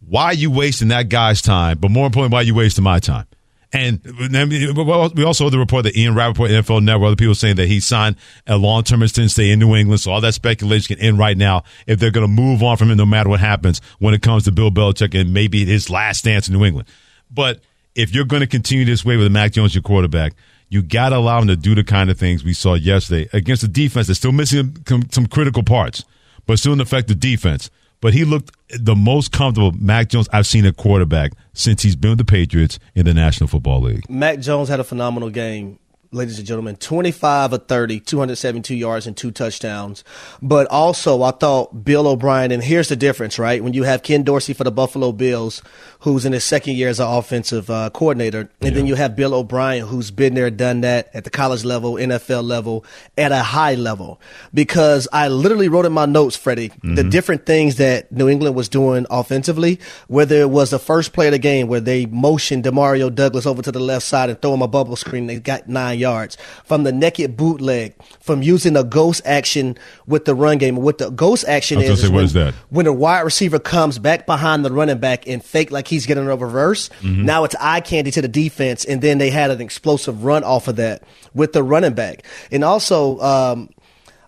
Speaker 2: why are you wasting that guy's time? But more importantly, why are you wasting my time? And we also heard the report that Ian Rapoport, NFL Network, other people saying that he signed a long term extension stay in New England. So all that speculation can end right now if they're going to move on from him no matter what happens when it comes to Bill Belichick and maybe his last dance in New England. But if you're going to continue this way with Mac Jones, your quarterback, you got to allow him to do the kind of things we saw yesterday against a defense that's still missing some critical parts, but still an effective defense but he looked the most comfortable Mac Jones I've seen a quarterback since he's been with the Patriots in the National Football League.
Speaker 3: Mac Jones had a phenomenal game ladies and gentlemen, 25 of 30, 272 yards and two touchdowns. But also, I thought Bill O'Brien, and here's the difference, right? When you have Ken Dorsey for the Buffalo Bills, who's in his second year as an offensive uh, coordinator, and yeah. then you have Bill O'Brien, who's been there, done that at the college level, NFL level, at a high level. Because I literally wrote in my notes, Freddie, mm-hmm. the different things that New England was doing offensively, whether it was the first play of the game where they motioned Demario Douglas over to the left side and throw him a bubble screen, they got nine yards from the naked bootleg, from using a ghost action with the run game. What the ghost action is,
Speaker 2: say,
Speaker 3: is, when,
Speaker 2: is that?
Speaker 3: when a wide receiver comes back behind the running back and fake like he's getting a reverse. Mm-hmm. Now it's eye candy to the defense, and then they had an explosive run off of that with the running back. And also, um,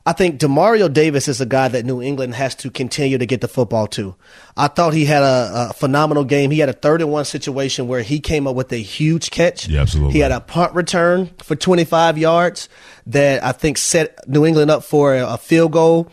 Speaker 3: I think Demario Davis is a guy that New England has to continue to get the football to. I thought he had a, a, phenomenal game. He had a third and one situation where he came up with a huge catch.
Speaker 2: Yeah, absolutely.
Speaker 3: He had a punt return for 25 yards that I think set New England up for a, a field goal.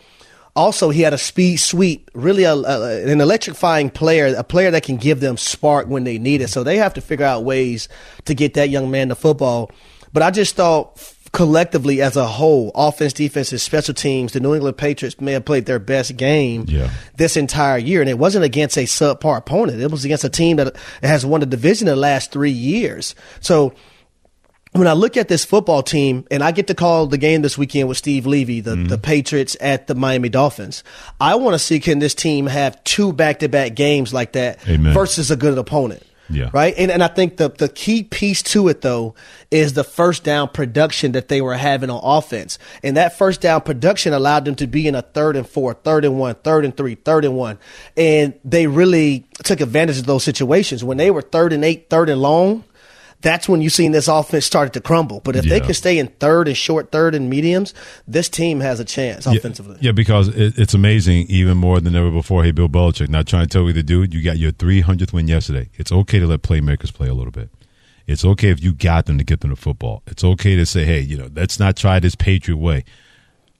Speaker 3: Also, he had a speed sweep, really a, an electrifying player, a player that can give them spark when they need it. So they have to figure out ways to get that young man the football. But I just thought collectively as a whole, offense, defense, and special teams, the New England Patriots may have played their best game
Speaker 2: Yeah.
Speaker 3: this entire year. And it wasn't against a subpar opponent. It was against a team that has won the division in the last three years. So when I look at this football team, and I get to call the game this weekend with Steve Levy, the, mm-hmm. the Patriots at the Miami Dolphins, I want to see can this team have two back to back games like that
Speaker 2: Amen.
Speaker 3: versus a good opponent.
Speaker 2: Yeah.
Speaker 3: Right. And, and I think the, the key piece to it, though, is the first down production that they were having on offense. And that first down production allowed them to be in a third and four, third and one, third and three, third and one. And they really took advantage of those situations. When they were third and eight, third and long, that's when you've seen this offense started to crumble. But if they can stay in third and short, third and mediums, this team has a chance offensively.
Speaker 2: Yeah, because it, it's amazing even more than ever before. Hey, Bill Belichick, not trying to tell you to do it. You got your 300th win yesterday. It's okay to let playmakers play a little bit. It's okay if you got them to get them to football. It's okay to say, hey, you know, let's not try this Patriot way.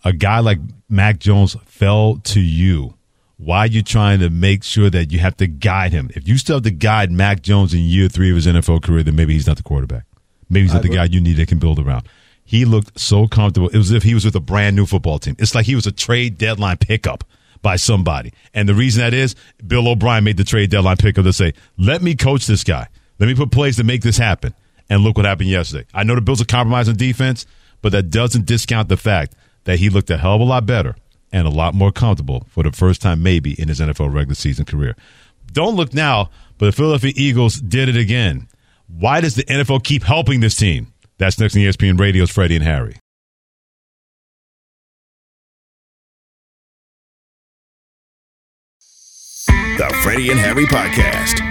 Speaker 2: A guy like Mac Jones fell to you. Why are you trying to make sure that you have to guide him? If you still have to guide Mac Jones in year three of his NFL career, then maybe he's not the quarterback. Maybe he's not the guy you need that can build around. He looked so comfortable. It was as if he was with a brand new football team. It's like he was a trade deadline pickup by somebody. And the reason that is, Bill O'Brien made the trade deadline pickup to say, let me coach this guy. Let me put plays to make this happen. And look what happened yesterday. I know the Bills are compromising defense, but that doesn't discount the fact that he looked a hell of a lot better and a lot more comfortable for the first time maybe in his NFL regular season career. Don't look now, but the Philadelphia Eagles did it again. Why does the NFL keep helping this team? That's next on ESPN Radio's Freddie and Harry.
Speaker 1: The Freddie and Harry Podcast.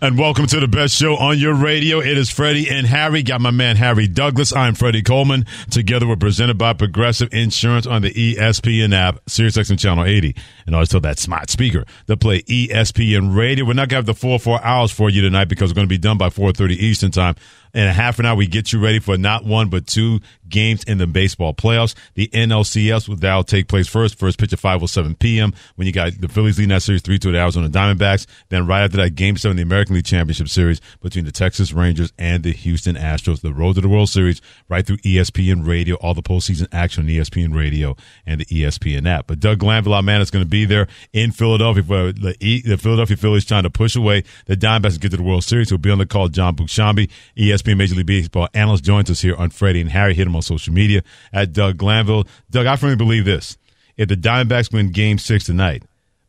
Speaker 2: And welcome to the best show on your radio. It is Freddie and Harry. Got my man Harry Douglas. I'm Freddie Coleman. Together we're presented by Progressive Insurance on the ESPN app, SiriusXM Channel 80. And tell that smart speaker to play ESPN Radio. We're not to have the full four hours for you tonight because we're to be done by 4.30 Eastern Time. In a half an hour, we get you ready for not one but two games in the baseball playoffs. The NLCS will now take place first. First pitch at 5.07 p.m. when you got the Phillies leading that series 3 to the Arizona Diamondbacks. Then right after that, game seven, the American League Championship Series between the Texas Rangers and the Houston Astros. The road to the World Series right through ESPN Radio, all the postseason action on ESPN Radio and the ESPN app. But Doug Glanville, our man, is going to be there in Philadelphia for the, the Philadelphia Phillies trying to push away the Diamondbacks and get to the World Series. He'll be on the call. Jon Boog Sciambi, E ESPN Major League Baseball analyst, joins us here on Freddie and Harry. Hit him on social media at Doug Glanville. Doug, I firmly believe this. If the Diamondbacks win game six tonight,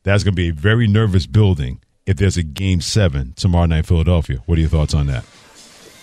Speaker 2: that's going to be a very nervous building if there's a game seven tomorrow night in Philadelphia. What are your thoughts on that?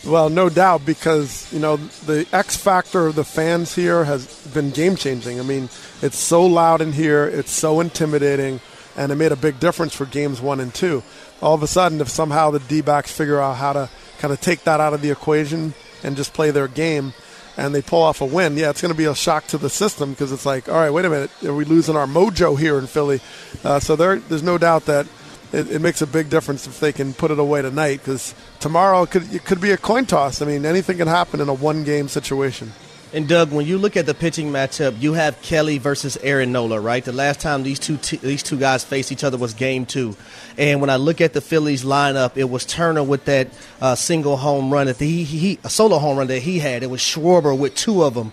Speaker 15: Well, no doubt, because you know the X factor of the fans here has been game changing. I mean, it's so loud in here, it's so intimidating, and it made a big difference for games one and two. All of a sudden, if somehow the D backs figure out how to kind of take that out of the equation and just play their game, and they pull off a win, yeah, it's going to be a shock to the system because it's like, all right, wait a minute, are we losing our mojo here in Philly? Uh, so there, there's no doubt that it, it makes a big difference if they can put it away tonight because tomorrow could, it could be a coin toss. I mean, anything can happen in a one game situation.
Speaker 3: And Doug, when you look at the pitching matchup, you have Kelly versus Aaron Nola, right? The last time these two t- these two guys faced each other was Game Two, and when I look at the Phillies lineup, it was Turner with that uh, single home run that he, he a solo home run that he had. It was Schwarber with two of them.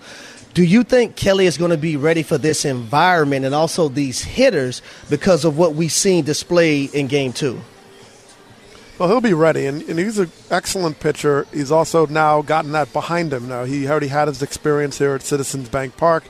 Speaker 3: Do you think Kelly is going to be ready for this environment and also these hitters because of what we've seen displayed in Game Two?
Speaker 15: Well, he'll be ready, and, and he's an excellent pitcher. He's also now gotten that behind him. Now he already had his experience here at Citizens Bank Park.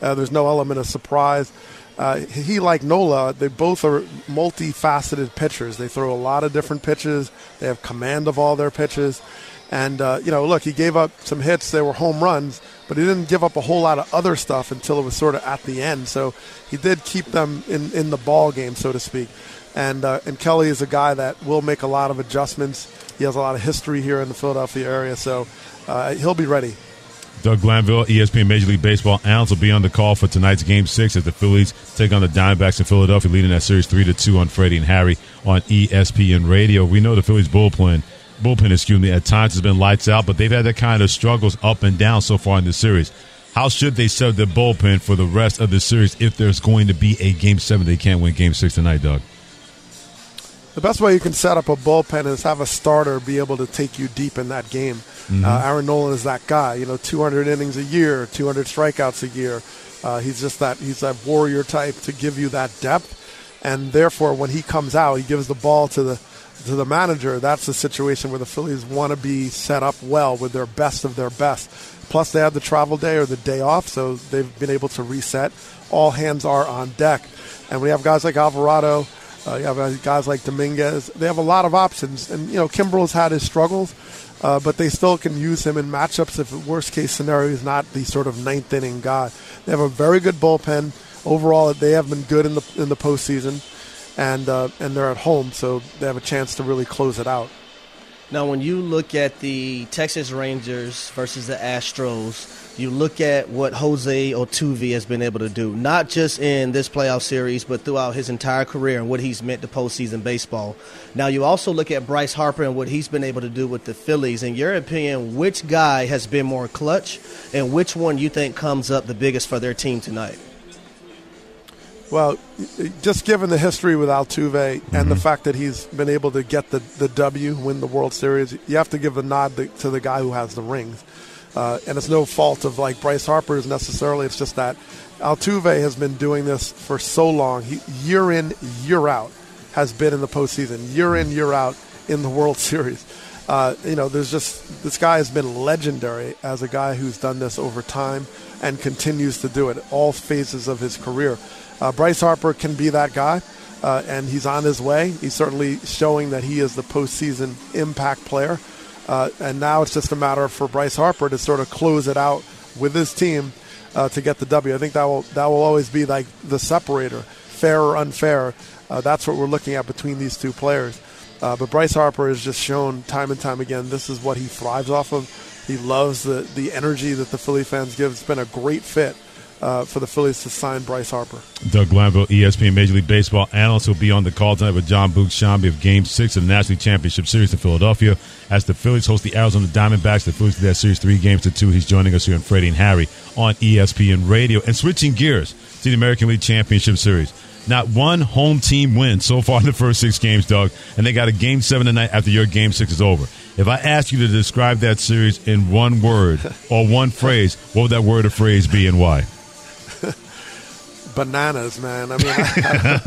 Speaker 15: Uh, there's no element of surprise. Uh, he, like Nola, they both are multifaceted pitchers. They throw a lot of different pitches. They have command of all their pitches. And, uh, you know, look, he gave up some hits. They were home runs, but he didn't give up a whole lot of other stuff until it was sort of at the end. So he did keep them in, in the ball game, so to speak. And, uh, and Kelly is a guy that will make a lot of adjustments. He has a lot of history here in the Philadelphia area, so uh, he'll be ready.
Speaker 2: Doug Glanville, ESPN Major League Baseball analyst, will be on the call for tonight's Game Six as the Phillies take on the Diamondbacks in Philadelphia, leading that series three to two on Freddie and Harry on ESPN Radio. We know the Phillies bullpen, bullpen, excuse me, at times has been lights out, but they've had that kind of struggles up and down so far in this series. How should they set their bullpen for the rest of the series if there's going to be a Game Seven? They can't win Game Six tonight, Doug.
Speaker 15: The best way you can set up a bullpen is have a starter be able to take you deep in that game.
Speaker 2: Mhm.
Speaker 15: Uh, Aaron Nola is that guy. You know, 200 innings a year, 200 strikeouts a year. Uh, he's just that. He's that warrior type to give you that depth, and therefore, when he comes out, he gives the ball to the to the manager. That's the situation where the Phillies want to be set up well with their best of their best. Plus, they have the travel day or the day off, so they've been able to reset. All hands are on deck, and we have guys like Alvarado. Uh, you have uh, guys like Dominguez. They have a lot of options, and you know Kimbrel's had his struggles, uh, but they still can use him in matchups if worst case scenario is not the sort of ninth inning guy. They have a very good bullpen overall. They have been good in the in the postseason, and uh, and they're at home, so they have a chance to really close it out.
Speaker 3: Now, when you look at the Texas Rangers versus the Astros, you look at what Jose Altuve has been able to do, not just in this playoff series, but throughout his entire career and what he's meant to postseason baseball. Now, you also look at Bryce Harper and what he's been able to do with the Phillies. In your opinion, which guy has been more clutch, and which one you think comes up the biggest for their team tonight?
Speaker 15: Well, just given the history with Altuve and the fact that he's been able to get the, the W, win the World Series, you have to give the nod to, to the guy who has the rings. Uh, and it's no fault of like Bryce Harper's necessarily. It's just that Altuve has been doing this for so long. He, year in, year out, has been in the postseason. Year in, year out in the World *laughs* Series. Uh, you know, there's just this guy has been legendary as a guy who's done this over time and continues to do it all phases of his career. Uh, Bryce Harper can be that guy, uh, and he's on his way. He's certainly showing that he is the postseason impact player. Uh, and now it's just a matter for Bryce Harper to sort of close it out with his team uh, to get the W. I think that will that will always be like the separator, fair or unfair. Uh, that's what we're looking at between these two players. Uh, but Bryce Harper has just shown time and time again this is what he thrives off of. He loves the the energy that the Philly fans give. It's been a great fit uh, for the Phillies to sign Bryce Harper.
Speaker 2: Doug Glanville, ESPN Major League Baseball analyst, will be on the call tonight with Jon Boog Sciambi of Game Six of the National Championship Series in Philadelphia. As the Phillies host the Arizona Diamondbacks, the Phillies did that series three games to two. He's joining us here on Freddie and Harry on ESPN Radio. And switching gears to the American League Championship Series. Not one home team win so far in the first six games, Doug, and they got a game seven tonight after your game six is over. If I ask you to describe that series in one word *laughs* or one phrase, what would that word or phrase be and why?
Speaker 15: Bananas, man. I mean, I,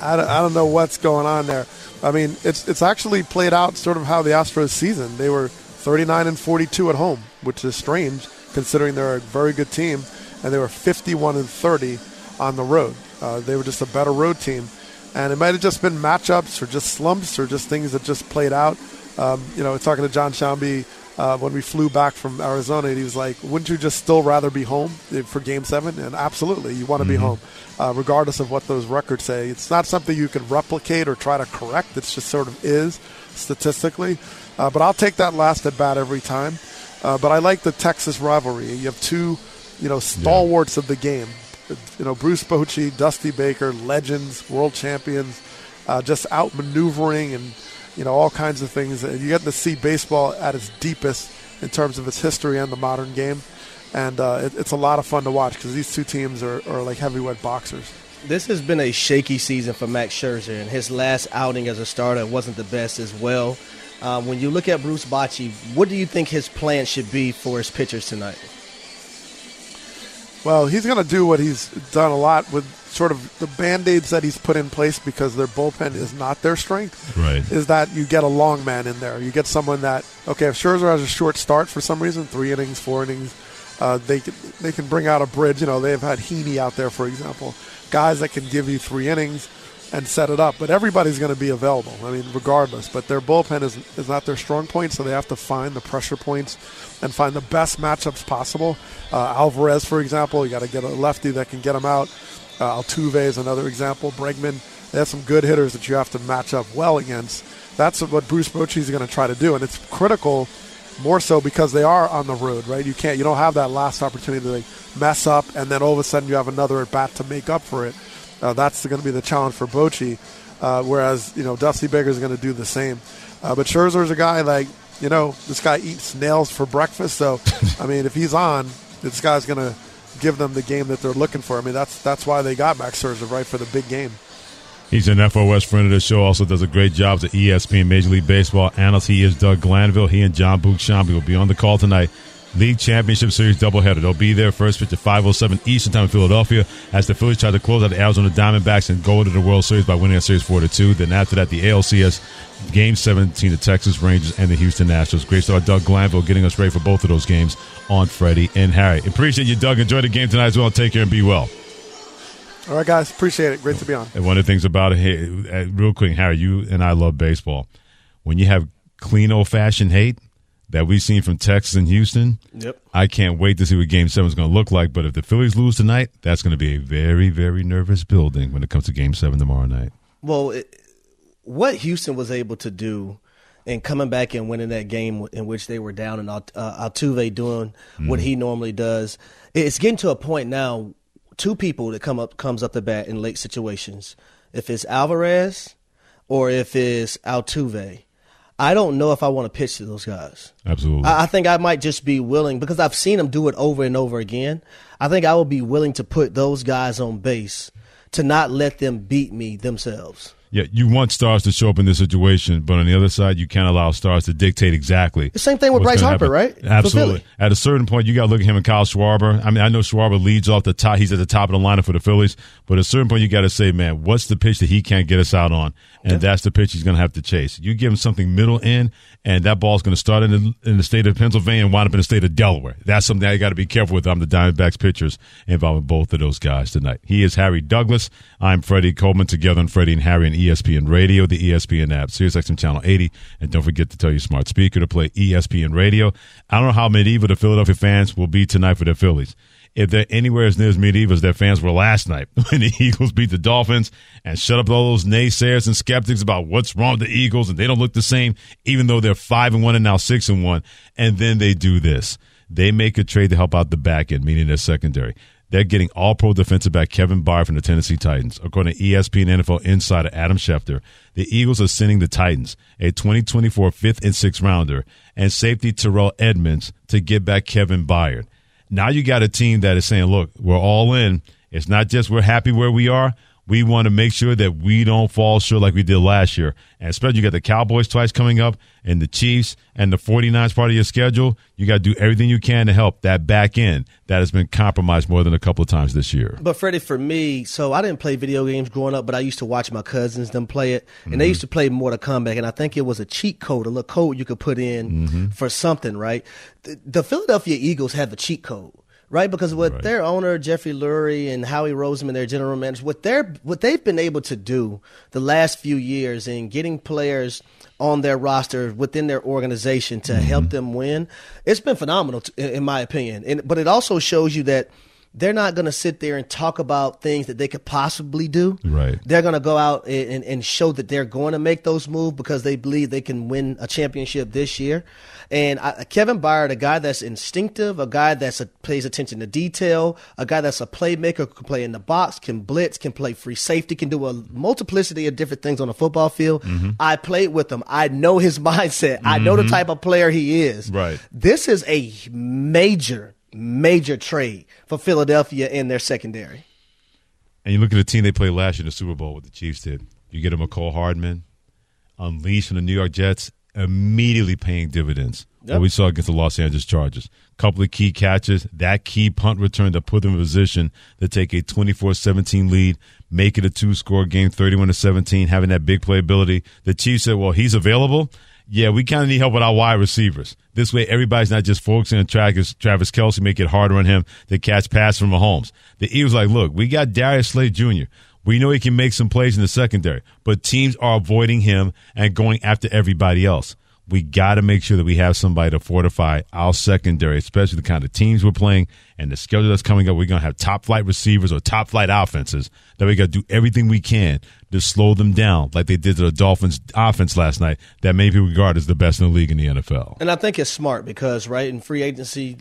Speaker 15: I, I, don't- I don't know what's going on there. I mean, it's it's actually played out sort of how the Astros season. They were 39 and 42 at home, which is strange considering they're a very good team, and they were 51 and 30 on the road. Uh, they were just a better road team, and it might have just been matchups or just slumps or just things that just played out. Um, you know, talking to Jon Sciambi uh, when we flew back from Arizona, and he was like, "Wouldn't you just still rather be home for Game 7? And absolutely, you want to be
Speaker 2: Mhm.
Speaker 15: home, uh, regardless of what those records say. It's not something you can replicate or try to correct. It's just sort of is statistically. Uh, but I'll take that last at bat every time. Uh, but I like the Texas rivalry. You have two, you know, stalwarts of the game. You know, Bruce Bochy, Dusty Baker, legends, world champions, uh, just outmaneuvering and you know all kinds of things. And you get to see baseball at its deepest in terms of its history and the modern game. And uh, it, it's a lot of fun to watch because these two teams are, are like heavyweight boxers.
Speaker 3: This has been a shaky season for Max Scherzer, and his last outing as a starter wasn't the best as well. Um, when you look at Bruce Bochy, what do you think his plan should be for his pitchers tonight?
Speaker 15: Well, he's going to do what he's done a lot with sort of the band aids that he's put in place because their bullpen is not their strength.
Speaker 2: Right.
Speaker 15: Is that you get a long man in there. You get someone that, okay, if Scherzer has a short start for some reason, three innings, four innings, uh, they, can, they can bring out a bridge. You know, they've had Heaney out there, for example. Guys that can give you three innings and set it up. But everybody's going to be available. I mean, regardless. But their bullpen is is not their strong point, so they have to find the pressure points and find the best matchups possible. Uh, Alvarez, for example, you got to get a lefty that can get him out. Uh, Altuve is another example. Bregman, they have some good hitters that you have to match up well against. That's what Bruce Bochy is going to try to do, and it's critical more so because they are on the road, right? You can't, you don't have that last opportunity to like mess up, and then all of a sudden you have another at bat to make up for it. Uh, that's going to be the challenge for Bochy. Uh, whereas you know Dusty Baker is going to do the same. Uh, but Scherzer's a guy like you know this guy eats nails for breakfast. So *laughs* I mean, if he's on, this guy's going to give them the game that they're looking for. I mean, that's that's why they got Max Scherzer right for the big game.
Speaker 2: He's an FOS friend of the show. Also does a great job at ESPN Major League Baseball analyst. He is Doug Glanville. He and Jon Boog Sciambi will be on the call tonight. League Championship Series doubleheader. They'll be there first pitch at 5:07 Eastern Time in Philadelphia as the Phillies try to close out the Arizona Diamondbacks and go into the World Series by winning that series four to two. Then after that, the ALCS Game 17, the Texas Rangers and the Houston Astros. Great start, Doug Glanville, getting us ready for both of those games on Freddie and Harry. Appreciate you, Doug. Enjoy the game tonight as well. Take care and be well.
Speaker 15: All right, guys. Appreciate it. Great to be on.
Speaker 2: And one of the things about it, hey, uh, real quick, Harry, you and I love baseball. When you have clean, old fashioned hate that we've seen from Texas and Houston,
Speaker 3: Yep.
Speaker 2: I can't wait to see what Game Seven is going to look like. But if the Phillies lose tonight, that's going to be a very, very nervous building when it comes to Game Seven tomorrow night.
Speaker 3: Well, it, what Houston was able to do and coming back and winning that game in which they were down and uh, Altuve doing what he normally does, it's getting to a point now. Two people that come up comes up the bat in late situations. If it's Alvarez or if it's Altuve, I don't know if I want to pitch to those guys.
Speaker 2: Absolutely.
Speaker 3: I, I think I might just be willing because I've seen them do it over and over again. I think I will be willing to put those guys on base to not let them beat me themselves.
Speaker 2: Yeah, you want stars to show up in this situation, but on the other side, you can't allow stars to dictate exactly.
Speaker 3: The same thing with Bryce Harper,
Speaker 2: happen.
Speaker 3: right?
Speaker 2: Absolutely. At a certain point, you got to look at him and Kyle Schwarber. I mean, I know Schwarber leads off the top; he's at the top of the lineup for the Phillies. But at a certain point, you got to say, man, what's the pitch that he can't get us out on? And that's the pitch he's going to have to chase. You give him something middle in, and that ball's going to start in the, in the state of Pennsylvania and wind up in the state of Delaware. That's something I got to be careful with. I'm the Diamondbacks pitchers involving both of those guys tonight. He is Harry Douglas. I'm Freddie Coleman. Together on Freddie and Harry and E ESPN Radio, the ESPN app, SiriusXM Channel 80, and don't forget to tell your smart speaker to play ESPN Radio. I don't know how medieval the Philadelphia fans will be tonight for the Phillies if they're anywhere as near as medieval as their fans were last night *laughs* when the Eagles beat the Dolphins and shut up all those naysayers and skeptics about what's wrong with the Eagles and they don't look the same, even though they're five and one and now six and one. And then they do this. They make a trade to help out the back end, meaning their secondary. They're getting all pro defensive back Kevin Byard from the Tennessee Titans. According to ESPN NFL insider Adam Schefter, the Eagles are sending the Titans a 2024 fifth and sixth rounder and safety Terrell Edmunds to get back Kevin Byard. Now you got a team that is saying, look, we're all in. It's not just we're happy where we are. We want to make sure that we don't fall short like we did last year. And especially you got the Cowboys twice coming up and the Chiefs and the 49ers part of your schedule. You got to do everything you can to help that back end that has been compromised more than a couple of times this year.
Speaker 3: But Freddie, for me, so I didn't play video games growing up, but I used to watch my cousins them play it, and they mm-hmm. used to play Mortal Kombat, and I think it was a cheat code, a little code you could put in mm-hmm. for something, right? The, the Philadelphia Eagles have a cheat code. Right, because what their owner Jeffrey Lurie and Howie Roseman, their general manager, what they're what they've been able to do the last few years in getting players on their roster within their organization to help mm-hmm. them win, it's been phenomenal, in my opinion. And but it also shows you that they're not going to sit there and talk about things that they could possibly do.
Speaker 2: Right.
Speaker 3: They're going to go out and, and, and show that they're going to make those moves because they believe they can win a championship this year. And I, Kevin Byard, a guy that's instinctive, a guy that pays attention to detail, a guy that's a playmaker, can play in the box, can blitz, can play free safety, can do a multiplicity of different things on a football field. I played with him. I know his *laughs* mindset. I know the
Speaker 2: Mhm.
Speaker 3: type of player he is.
Speaker 2: Right.
Speaker 3: This is a major, major trade for Philadelphia in their secondary.
Speaker 2: And you look at the team they played last year in the Super Bowl, what the Chiefs did. You get a Mecole Hardman, unleashed from the New York Jets, immediately paying dividends.
Speaker 3: Yep.
Speaker 2: What we saw against the Los Angeles Chargers. Couple of key catches, that key punt return that put them in position to take a 24-17 lead, make it a two-score game, 31 to 17, having that big playability. The Chiefs said, "Well, he's available." Yeah, we kind of need help with our wide receivers. This way, everybody's not just focusing on Travis, Travis Kelce, make it harder on him to catch pass from Mahomes. The Eagles like, look, we got Darius Slay Jr. We know he can make some plays in the secondary, but teams are avoiding him and going after everybody else. We got to make sure that we have somebody to fortify our secondary, especially the kind of teams we're playing and the schedule that's coming up. We're going to have top flight receivers or top flight offenses that we got to do everything we can to slow them down, like they did to the Dolphins offense last night, that maybe regard as the best in the league in the NFL.
Speaker 3: And I think it's smart because, right, in free agency,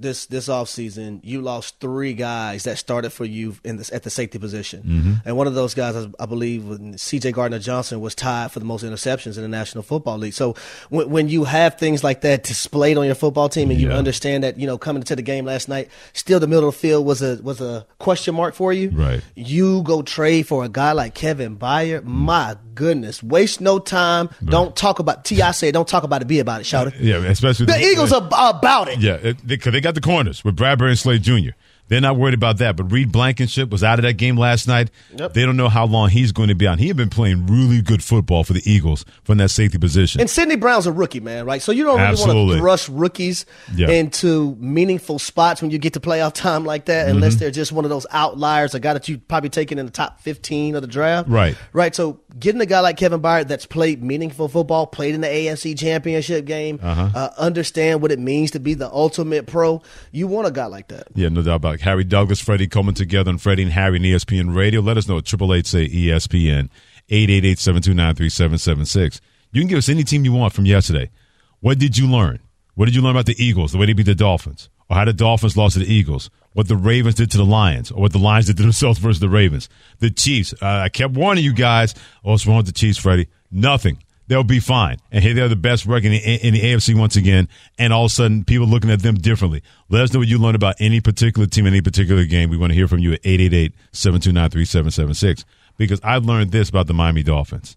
Speaker 3: this this offseason, you lost three guys that started for you in this at the safety position,
Speaker 2: Mhm.
Speaker 3: and one of those guys, I- believe, C.J. Gardner Johnson was tied for the most interceptions in the National Football League. So when, when you have things like that displayed on your football team, and you
Speaker 2: Yeah.
Speaker 3: understand that you know coming into the game last night, still the middle of the field was a was a question mark for you.
Speaker 2: Right.
Speaker 3: You go trade for a guy like Kevin Byard. My goodness, waste no time. Mm. Don't talk about Ti said. Don't talk about it. Be about it. Shout it.
Speaker 2: Yeah, especially
Speaker 3: The Eagles are about it.
Speaker 2: Yeah, because they got the corners with Bradberry and Slay Jr. They're not worried about that. But Reed Blankenship was out of that game last night.
Speaker 3: Yep.
Speaker 2: They don't know how long he's going to be on. He had been playing really good football for the Eagles from that safety position.
Speaker 3: And Sydney Brown's a rookie, man, right? So you don't really want to thrust rookies
Speaker 2: Yeah.
Speaker 3: into meaningful spots when you get to playoff time like that, unless
Speaker 2: Mhm.
Speaker 3: they're just one of those outliers, a guy that you probably taken in the top 15 of the draft.
Speaker 2: Right.
Speaker 3: Right. So getting a guy like Kevin Byard that's played meaningful football, played in the AFC championship game,
Speaker 2: Uh-huh.
Speaker 3: uh, understand what it means to be the ultimate pro, you want a guy like that.
Speaker 2: Yeah, no doubt about it. Harry Douglas, Freddie coming together, and Freddie and Harry and ESPN Radio. Let us know at 888 say E ESPN, 888 729 3776. You can give us any team you want from yesterday. What did you learn? What did you learn about the Eagles, the way they beat the Dolphins? Or how the Dolphins lost to the Eagles? What the Ravens did to the Lions? Or what the Lions did to themselves versus the Ravens? The Chiefs. Uh, I kept warning you guys. Oh, what's wrong with the Chiefs, Freddie? Nothing. They'll be fine. And here they're the best record in the, in the AFC once again. And all of a sudden, people looking at them differently. Let us know what you learned about any particular team, any particular game. We want to hear from you at 888 729 3776. Because I've learned this about the Miami Dolphins.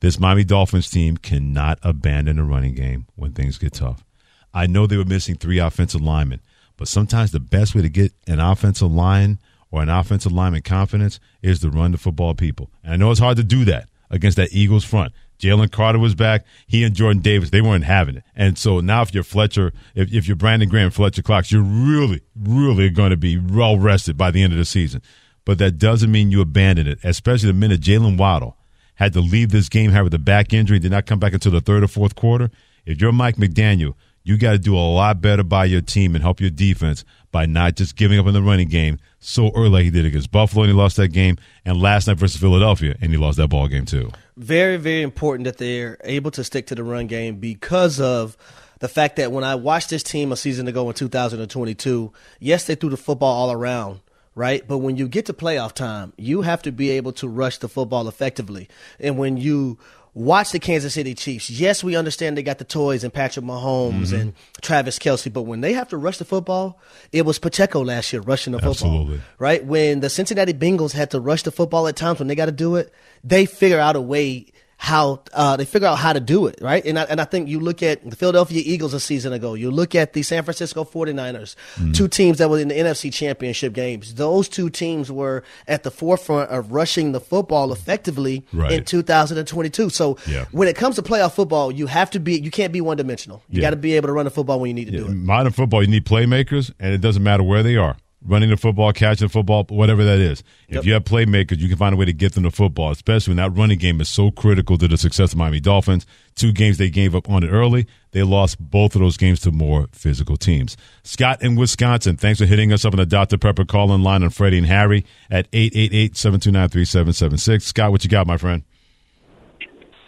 Speaker 2: This Miami Dolphins team cannot abandon the running game when things get tough. I know they were missing three offensive linemen, but sometimes the best way to get an offensive line or an offensive lineman confidence is to run the football people. And I know it's hard to do that against that Eagles front. Jalen Carter was back. He and Jordan Davis, they weren't having it. And so now if you're Fletcher, if, if you're Brandon Graham, Fletcher Cox, you're really, really going to be well rested by the end of the season. But that doesn't mean you abandon it, especially the minute Jaylen Waddle had to leave this game had with a back injury, did not come back until the third or fourth quarter. If you're Mike McDaniel, you got to do a lot better by your team and help your defense by not just giving up in the running game so early like he did against Buffalo and he lost that game, and last night versus Philadelphia and he lost that ball game too.
Speaker 3: very, very important that they're able to stick to the run game because of the fact that when I watched this team a season ago in 2022, yes, they threw the football all around, right? But when you get to playoff time, you have to be able to rush the football effectively. And when you watch the Kansas City Chiefs, yes, we understand they got the toys and Patrick Mahomes
Speaker 2: Mhm.
Speaker 3: and Travis Kelce, but when they have to rush the football, it was Pacheco last year rushing the football
Speaker 2: Absolutely.
Speaker 3: right? When the Cincinnati Bengals had to rush the football at times when they got to do it, they figure out a way how uh, they figure out how to do it, right? And I, and I think you look at the Philadelphia Eagles a season ago, you look at the San Francisco 49ers,
Speaker 2: Mm-hmm.
Speaker 3: two teams that were in the NFC championship games. Those two teams were at the forefront of rushing the football effectively
Speaker 2: Right.
Speaker 3: in 2022. So
Speaker 2: Yeah.
Speaker 3: when it comes to playoff football, you have to be, you can't be one dimensional. You
Speaker 2: Yeah.
Speaker 3: got to be able to run the football when you need to do it.
Speaker 2: Modern football, you need playmakers, and it doesn't matter where they are. Running the football, catching the football, whatever that is. If you have playmakers, you can find a way to get them the football, especially when that running game is so critical to the success of Miami Dolphins. Two games they gave up on it early. They lost both of those games to more physical teams. Scott in Wisconsin, thanks for hitting us up on the Dr. Pepper call in line on Freddie and Harry at 888 729 3776. Scott, what you got, my friend?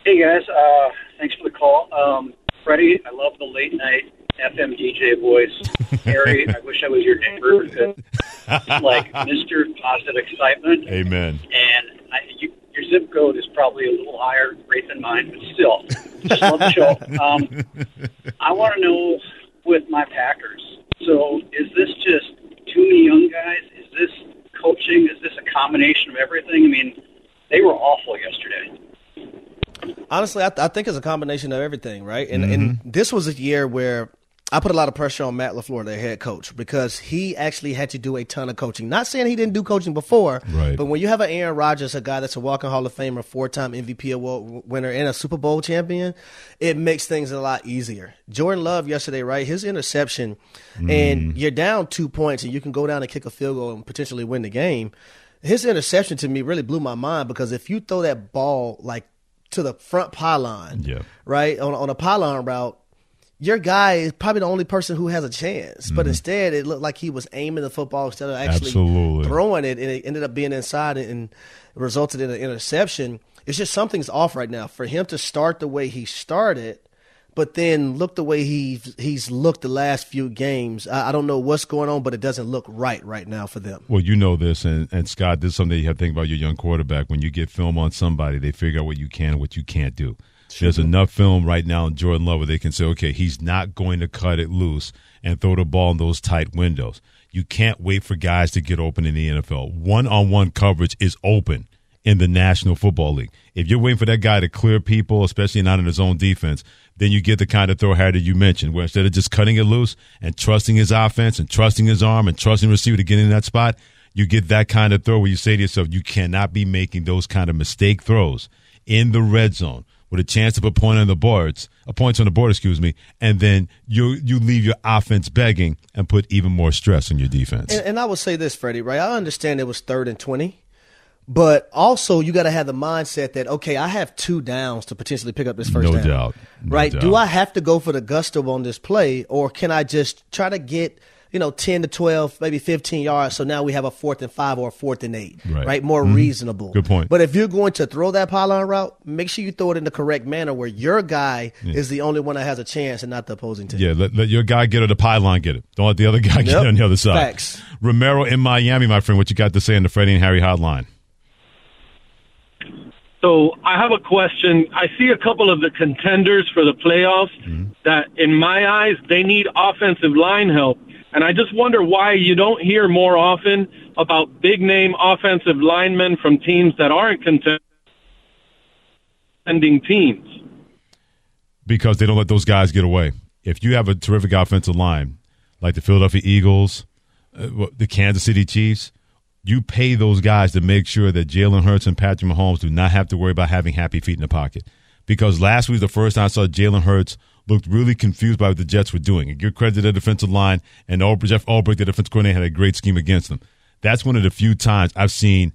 Speaker 16: Hey guys, uh, thanks for the call. Um, Freddie, I love the late night FM DJ voice. Harry, I *laughs* wish I was your neighbor it's like *laughs* Mr. Positive Excitement.
Speaker 2: Amen.
Speaker 16: And I, you, your zip code is probably a little higher rate than mine, but still, just love the show. *laughs* Um, I want to know with my Packers. So, is this just too many young guys? Is this coaching? Is this a combination of everything? I mean, they were awful yesterday.
Speaker 3: Honestly, I, th- I think it's a combination of everything, right? And and this was a year where I put a lot of pressure on Matt Lafleur, their head coach, because he actually had to do a ton of coaching. Not saying he didn't do coaching before,
Speaker 2: Right.
Speaker 3: but when you have an Aaron Rodgers, a guy that's a walking Hall of Famer, four-time MVP award winner, and a Super Bowl champion, it makes things a lot easier. Jordan Love yesterday, right? His interception, and mm. you're down two points, and you can go down and kick a field goal and potentially win the game. His interception to me really blew my mind because if you throw that ball like to the front pylon,
Speaker 2: Yeah.
Speaker 3: right on on a pylon route, your guy is probably the only person who has a chance. But mm-hmm. instead, it looked like he was aiming the football instead of actually
Speaker 2: Absolutely.
Speaker 3: throwing it, and it ended up being inside and resulted in an interception. It's just something's off right now for him to start the way he started. But then look the way he's he's looked the last few games. I, I don't know what's going on, but it doesn't look right right now for them.
Speaker 2: Well, you know this, and, and Scott, this is something you have to think about your young quarterback. When you get film on somebody, they figure out what you can and what you can't do. There's enough film right now in Jordan Love where they can say, okay, he's not going to cut it loose and throw the ball in those tight windows. You can't wait for guys to get open in the NFL. One on one coverage is open in the National Football League. If you're waiting for that guy to clear people, especially not in his own defense, then you get the kind of throw Harry that you mentioned, where instead of just cutting it loose and trusting his offense and trusting his arm and trusting the receiver to get in that spot, you get that kind of throw where you say to yourself, you cannot be making those kind of mistake throws in the red zone with a chance to put point on the boards, uh, a point on the board, excuse me, and then you you leave your offense begging and put even more stress on your defense.
Speaker 3: And, and I would say this, Freddie, right? I understand it was third and twenty, but also you got to have the mindset that okay, I have two downs to potentially pick up this first
Speaker 2: no
Speaker 3: down.
Speaker 2: doubt, No
Speaker 3: right?
Speaker 2: doubt.
Speaker 3: Do I have to go for the gusto on this play, or can I just try to get you know ten to twelve, maybe fifteen yards? So now we have a fourth and five or a fourth and eight,
Speaker 2: Right.
Speaker 3: More
Speaker 2: Mhm.
Speaker 3: reasonable.
Speaker 2: Good point.
Speaker 3: But if you're going to throw that pylon route, make sure you throw it in the correct manner where your guy
Speaker 2: Yeah.
Speaker 3: is the only one that has a chance and not the opposing team.
Speaker 2: Yeah, let, let your guy get it, the pylon get it. Don't let the other guy *laughs* get it on the other side.
Speaker 3: Facts.
Speaker 2: Romero in Miami, my friend, what you got to say on the Freddie and Harry hotline?
Speaker 17: So I have a question. I see a couple of the contenders for the playoffs that, in my eyes, they need offensive line help. And I just wonder why you don't hear more often about big name offensive linemen from teams that aren't contending teams.
Speaker 2: because they don't let those guys get away. If you have a terrific offensive line, like the Philadelphia Eagles, uh, the Kansas City Chiefs, you pay those guys to make sure that Jalen Hurts and Patrick Mahomes do not have to worry about having happy feet in the pocket. Because last week, the first time I saw Jalen Hurts looked really confused by what the Jets were doing. Give credit to the defensive line and Jeff Ulbrich, the defense coordinator, had a great scheme against them. That's one of the few times I've seen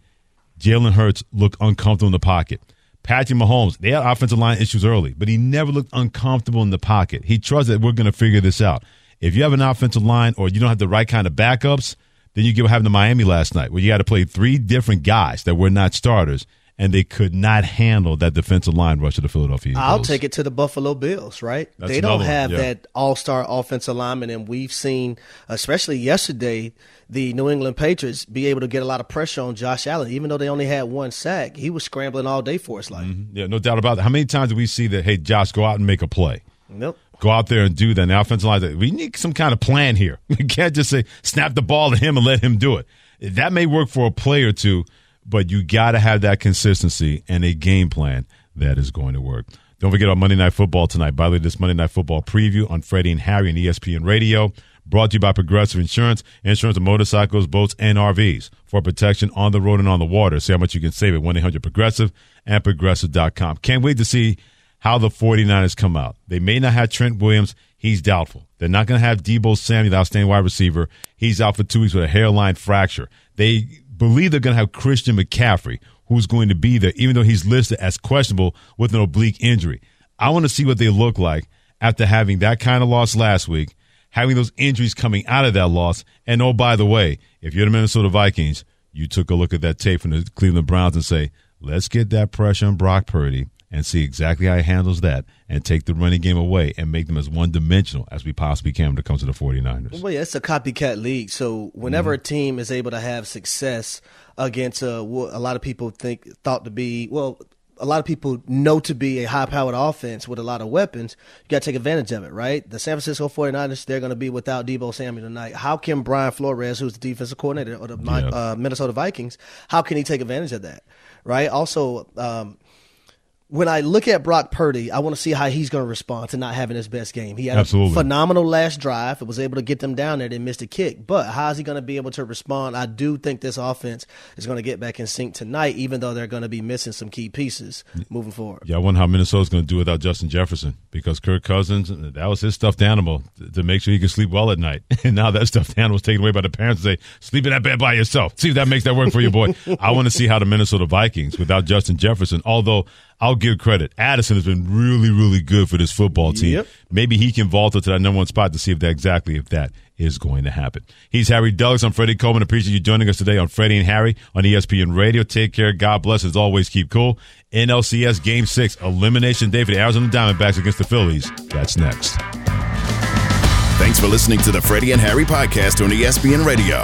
Speaker 2: Jalen Hurts look uncomfortable in the pocket. Patrick Mahomes, they had offensive line issues early, but he never looked uncomfortable in the pocket. He trusts that we're going to figure this out. If you have an offensive line or you don't have the right kind of backups, then you get what happened to Miami last night, where you got to play three different guys that were not starters, and they could not handle that defensive line rush of the Philadelphia Eagles.
Speaker 3: I'll take it to the Buffalo Bills, right?
Speaker 2: That's
Speaker 3: they don't have
Speaker 2: yeah.
Speaker 3: that all star offensive lineman, and we've seen, especially yesterday, the New England Patriots be able to get a lot of pressure on Josh Allen. Even though they only had one sack, he was scrambling all day for his life. Mm-hmm.
Speaker 2: Yeah, no doubt about that. How many times do we see that, hey, Josh, go out and make a play?
Speaker 3: Nope.
Speaker 2: Go out there and do that. And the offensive line, we need some kind of plan here. *laughs* We can't just say, snap the ball to him and let him do it. That may work for a play or two, but you got to have that consistency and a game plan that is going to work. Don't forget on Monday Night Football tonight. By the way, this Monday Night Football preview on Freddie and Harry and ESPN Radio. Brought to you by Progressive Insurance, insurance of motorcycles, boats, and RVs for protection on the road and on the water. See how much you can save at 1 800 Progressive and Progressive.com. Can't wait to see how the 49ers come out. They may not have Trent Williams. He's doubtful. They're not going to have Deebo Samuel, the outstanding wide receiver. He's out for two weeks with a hairline fracture. They believe they're going to have Christian McCaffrey, who's going to be there, even though he's listed as questionable with an oblique injury. I want to see what they look like after having that kind of loss last week, having those injuries coming out of that loss. And oh, by the way, if you're the Minnesota Vikings, you took a look at that tape from the Cleveland Browns and say, let's get that pressure on Brock Purdy and see exactly how he handles that and take the running game away and make them as one dimensional as we possibly can when it comes to the 49ers.
Speaker 3: Well, yeah, it's a copycat league. So whenever
Speaker 2: Mm-hmm.
Speaker 3: a team is able to have success against uh, what a lot of people think thought to be well, a lot of people know to be a high-powered offense with a lot of weapons. You got to take advantage of it, right? The San Francisco 49ers, they're going to be without Deebo Samuel tonight. How can Brian Flores, who's the defensive coordinator of the
Speaker 2: Yeah.
Speaker 3: uh, Minnesota Vikings, how can he take advantage of that, right? Also, um, when I look at Brock Purdy, I want to see how he's going to respond to not having his best game. He had
Speaker 2: Absolutely.
Speaker 3: a phenomenal last drive. It was able to get them down there. They missed a kick. But how is he going to be able to respond? I do think this offense is going to get back in sync tonight, even though they're going to be missing some key pieces moving forward.
Speaker 2: Yeah, I wonder how Minnesota's going to do without Justin Jefferson because Kirk Cousins, that was his stuffed animal to- make sure he could sleep well at night. *laughs* And now that stuffed animal is taken away by the parents and say, sleep in that bed by yourself. See if that makes that work for you, boy. *laughs* I want to see how the Minnesota Vikings, without Justin Jefferson, although I'll give credit. Addison has been really, really good for this football team.
Speaker 3: Yep.
Speaker 2: Maybe he can vault up to that number one spot to see if that exactly if that is going to happen. He's Harry Douglas. I'm Freddie Coleman. Appreciate you joining us today on Freddie and Harry on ESPN Radio. Take care. God bless. As always, keep cool. NLCS Game Six Elimination Day for the Arizona Diamondbacks against the Phillies. That's next.
Speaker 1: Thanks for listening to the Freddie and Harry podcast on ESPN Radio.